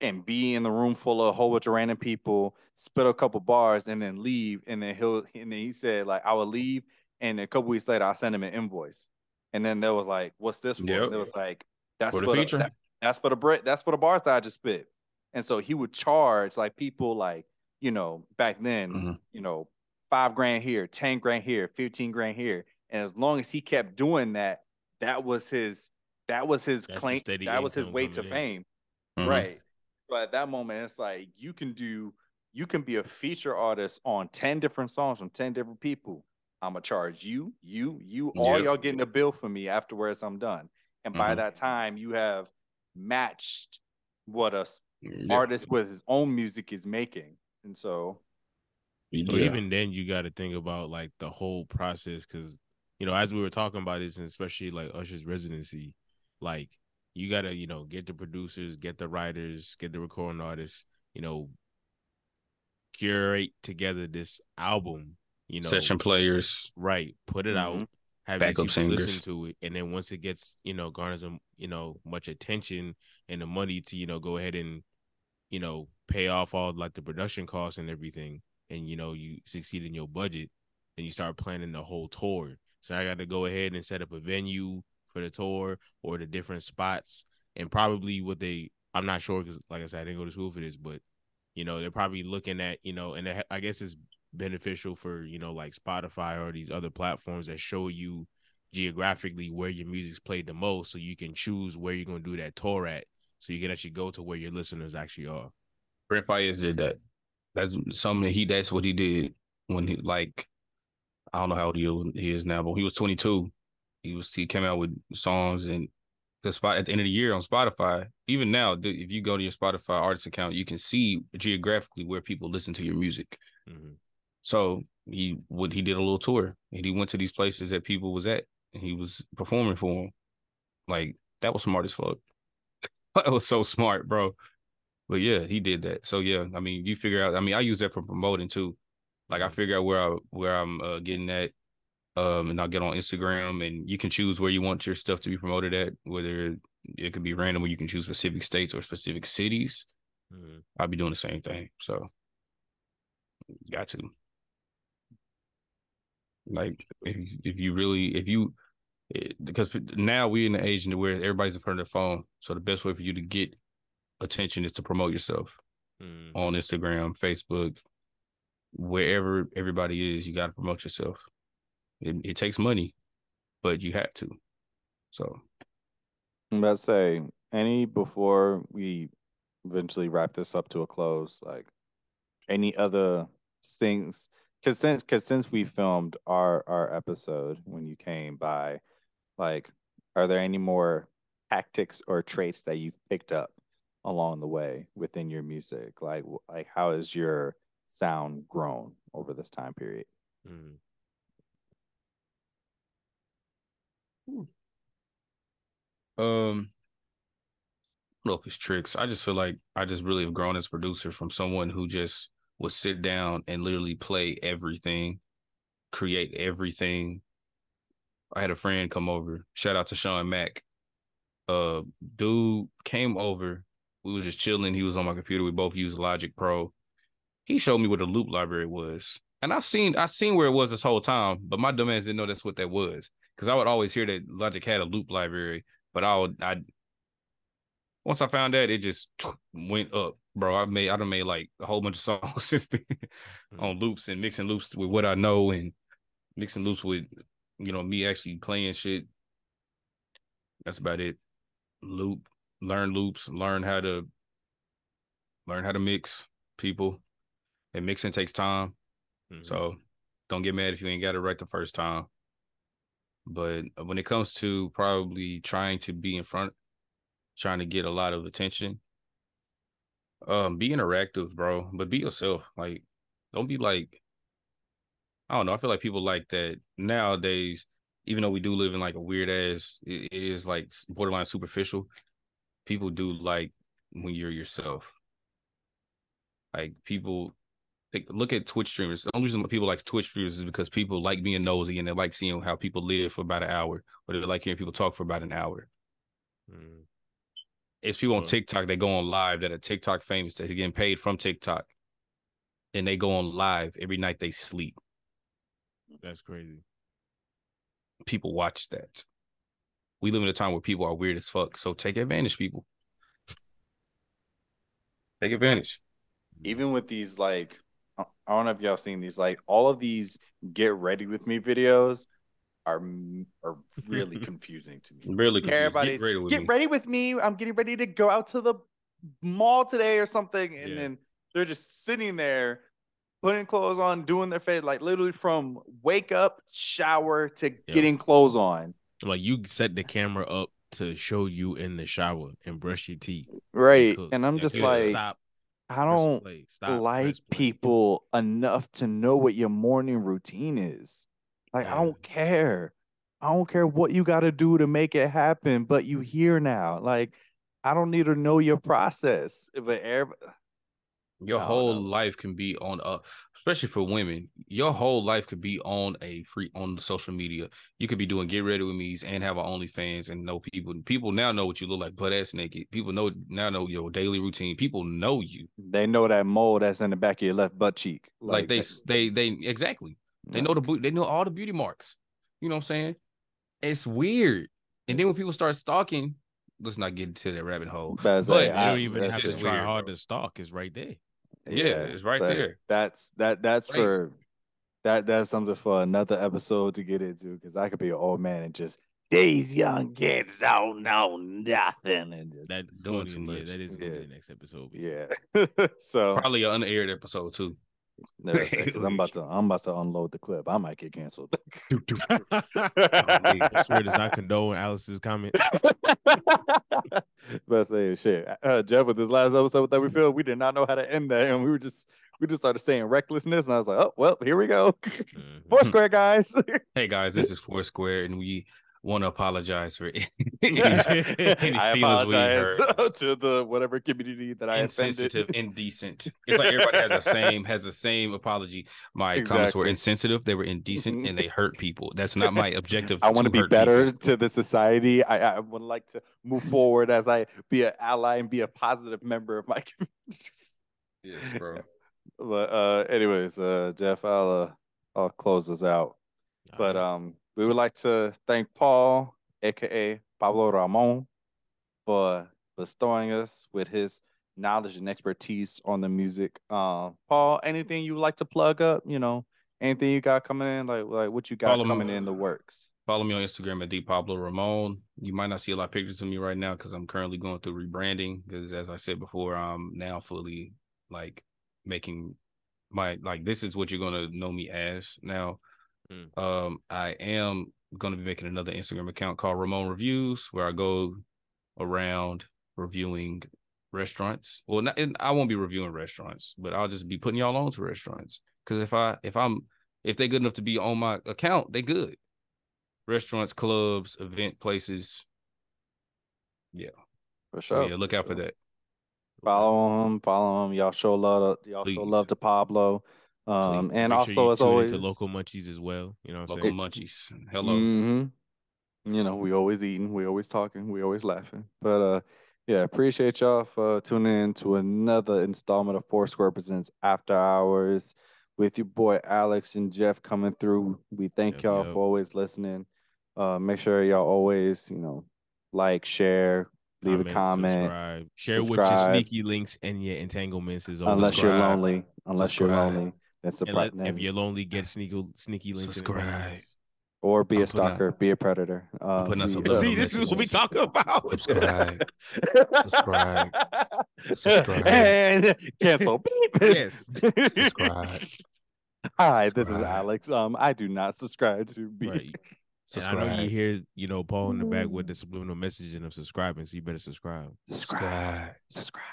and be in the room full of a whole bunch of random people, spit a couple bars, and then leave. And then he'll and then he said like I would leave, and a couple weeks later I send him an invoice. And then they was like, "What's this for?" Yep. And it was like, "That's For the feature. that- that's for the bread. That's for the bars that I just spit." And so he would charge like people like you know back then, Mhm. you know, five grand here, ten grand here, fifteen grand here, and as long as he kept doing that, that was his that was his That's claim. That was his way to in. fame. Mhm. Right. But at that moment, it's like you can do, you can be a feature artist on 10 different songs from 10 different people. I'm gonna charge you, you, you, all Yep. y'all getting a bill for me afterwards I'm done. And by Mhm. that time, you have matched what a Yeah. artist with his own music is making. And so So Yeah. even then, you got to think about like the whole process because you know, as we were talking about this, and especially like Usher's residency, like you got to you know get the producers, get the writers, get the recording artists, you know, curate together this album. You know, session players. right? Put it out, Mhm. have Backup people listen to it, and then once it gets you know garners them you know much attention and the money to you know go ahead and you know pay off all like the production costs and everything, and you know you succeed in your budget, and you start planning the whole tour. So I got to go ahead and set up a venue for the tour or the different spots, and probably what they I'm not sure because like I said I didn't go to school for this, but you know they're probably looking at you know and I guess it's beneficial for you know like Spotify or these other platforms that show you geographically where your music's played the most, so you can choose where you're gonna do that tour at, so you can actually go to where your listeners actually are. Brent Faiyaz did that. That's something that he. That's what he did when he like. I don't know how old he, he is now, but he was 22. He was he came out with songs and the spot at the end of the year on Spotify. Even now, if you go to your Spotify artist account, you can see geographically where people listen to your music. Mhm. So he would he did a little tour and he went to these places that people was at and he was performing for them. Like that was smart as fuck. that was so smart, bro. But yeah, he did that. So yeah, I mean, you figure out. I mean, I use that for promoting too. Like I figure out where I where I'm uh, getting at, um, and I'll get on Instagram, and you can choose where you want your stuff to be promoted at. Whether it could be random, or you can choose specific states or specific cities. Mhm. I'll be doing the same thing. So, got to. Like if if you really if you it, because now we're in the age in where everybody's in front of their phone, so the best way for you to get attention is to promote yourself Mhm. on Instagram, Facebook, wherever everybody is. You got to promote yourself. It, it takes money, but you have to. So I'm about to say, any before we eventually wrap this up to a close, like any other things because since because since we filmed our our episode when you came by, like, are there any more tactics or traits that you've picked up along the way within your music? Like, like how has your sound grown over this time period? Mhm. Um, I don't know if it's tricks. I just feel like I just really have grown as a producer from someone who just would sit down and literally play everything, create everything. I had a friend come over. Shout out to Sean Mack. Uh, dude came over. We was just chilling. He was on my computer. We both used Logic Pro. He showed me what a loop library was, and I've seen I've seen where it was this whole time, but my dumbass didn't know that's what that was because I would always hear that Logic had a loop library, but I would I once I found that, it just went up, bro. I made I done made like a whole bunch of songs since then on loops and mixing loops with what I know and mixing loops with you know me actually playing shit. That's about it. Loop, learn loops, learn how to learn how to mix people. And mixing takes time. Mhm. So don't get mad if you ain't got it right the first time. But when it comes to probably trying to be in front, trying to get a lot of attention, um, be interactive, bro. But be yourself. Like, don't be like, I don't know. I feel like people like that nowadays. Even though we do live in like a weird ass, it, it is like borderline superficial. People do like when you're yourself. Like people like, look at Twitch streamers. The only reason people like Twitch streamers is because people like being nosy and they like seeing how people live for about an hour, or they like hearing people talk for about an hour. Mm. It's people on Well- TikTok that go on live that are TikTok famous that are getting paid from TikTok, and they go on live every night they sleep. That's crazy. People watch that. We live in a time where people are weird as fuck, so take advantage, people. Take advantage. even with these like I I don't know if y'all seen these like all of these get ready with me videos are are really confusing to me. Really, confused. Everybody's get ready with get me. ready with me. I'm getting ready to go out to the mall today or something, and Yeah. then they're just sitting there putting clothes on, doing their face like literally from wake up, shower to getting clothes on. Like you set the camera up to show you in the shower and brush your teeth. Right, cook. and I'm just like, stop. I don't stop, like people enough to know what your morning routine is. Like, I don't care. I don't care what you got to do to make it happen, but you mm-hmm. here now. Like, I don't need to know your process. Eh, but everybody, Your whole know. life can be on a, especially for women, your whole life could be on a free on the social media. You could be doing get ready with me's and have an OnlyFans and know people. People now know what you look like, butt ass naked. People know now know your daily routine. People know you. they know that mole that's in the back of your left butt cheek. Like, they that- s- they they exactly. They know the they know all the beauty marks. You know what I'm saying? It's weird. And then when people start stalking, let's not get into that rabbit hole. But But like, You I- don't even have to just try weird, hard bro. to stalk. It's right there. Yeah, it's right there. That's that. That's Crazy. for that. That's something for another episode to get into because I could be an old man and just these young kids don't know nothing and just That Doing funny, too yeah, much. that is gonna be Yeah. the next episode. yeah. so Probably an unaired episode too. Because I'm about to I'm about to unload the clip. I might get canceled. I swear does not condone Alice's comment. but say shit, uh, Jeff, with this last episode that we filmed, we did not know how to end that, and we were just we just started saying recklessness, and I was like, oh well, here we go, Mhm. Four Square guys. Hey guys, this is Four Square, and we want to apologize for any, any I feelings we hurt. to the whatever community that I Insensitive, offended. indecent. It's like everybody has the same has the same apology. My comments were insensitive, they were indecent, and they hurt people. That's not my objective. I want to be better people. to the society. I, I would like to move forward as I be an ally and be a positive member of my community. Yes, bro. But uh, anyways, uh, Jeff, I'll uh, I'll close this out. But Alright. um, we would like to thank Paul, aka Pablo Ramon, for bestowing us with his knowledge and expertise on the music. Um, Paul, anything you would like to plug up? You know, anything you got coming in, like like what you got Follow me. coming in the works. Follow me on Instagram at ThePabloRamon. You might not see a lot of pictures of me right now because I'm currently going through rebranding. Because as I said before, I'm now fully like making my like this is what you're gonna know me as now. Mm. Um, I am gonna be making another Instagram account called Ramon Reviews where I go around reviewing restaurants. Well, not, I won't be reviewing restaurants, but I'll just be putting y'all on to restaurants. Because if I if I'm if they're good enough to be on my account, they good. restaurants, clubs, event places. Yeah, for So sure. yeah, look out for that. Follow him, follow him. Y'all show love. To, y'all show love to Pablo. Um, and Make also sure as always, into local munchies as well. You know what I'm Local saying? munchies. Hello. Mhm. You know, we always eating, we always talking, we always laughing. But uh yeah, appreciate y'all for tuning in to another installment of Four Square Presents After Hours with your boy Alex and Jeff coming through. We thank Yep, y'all yep. for always listening. Uh make sure y'all always, you know, like, share, leave a comment. subscribe, share with your sneaky links and your entanglements is over. Unless you're lonely. Unless you're lonely. Then And surprise let- if you're lonely, get sneaky sneaky links. Subscribe. entanglements. or be I'm a putting out- stalker, be a predator. Uh, putting out we- some subliminal See, this is what we messages. talking about. Subscribe. Subscribe. Subscribe. and cancel. Beep. Yes. Subscribe. Hi, this is Alex. Um, I do not subscribe to be. Right. And I know you hear, you know, Paul in the back with the subliminal messaging of subscribing, so you better subscribe. Subscribe. Subscribe.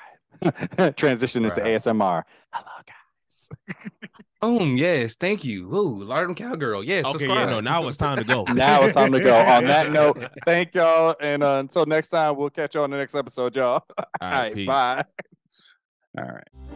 Subscribe. Transition into ASMR. Hello, guys. Boom. Yes. Thank you. Woo. Lardum Cowgirl. Yes. Okay, subscribe. yeah, no, now it's time to go. Now it's time to go. On that note, thank y'all, and uh, until next time, we'll catch you on the next episode, y'all. All All right, right, peace. bye. All right.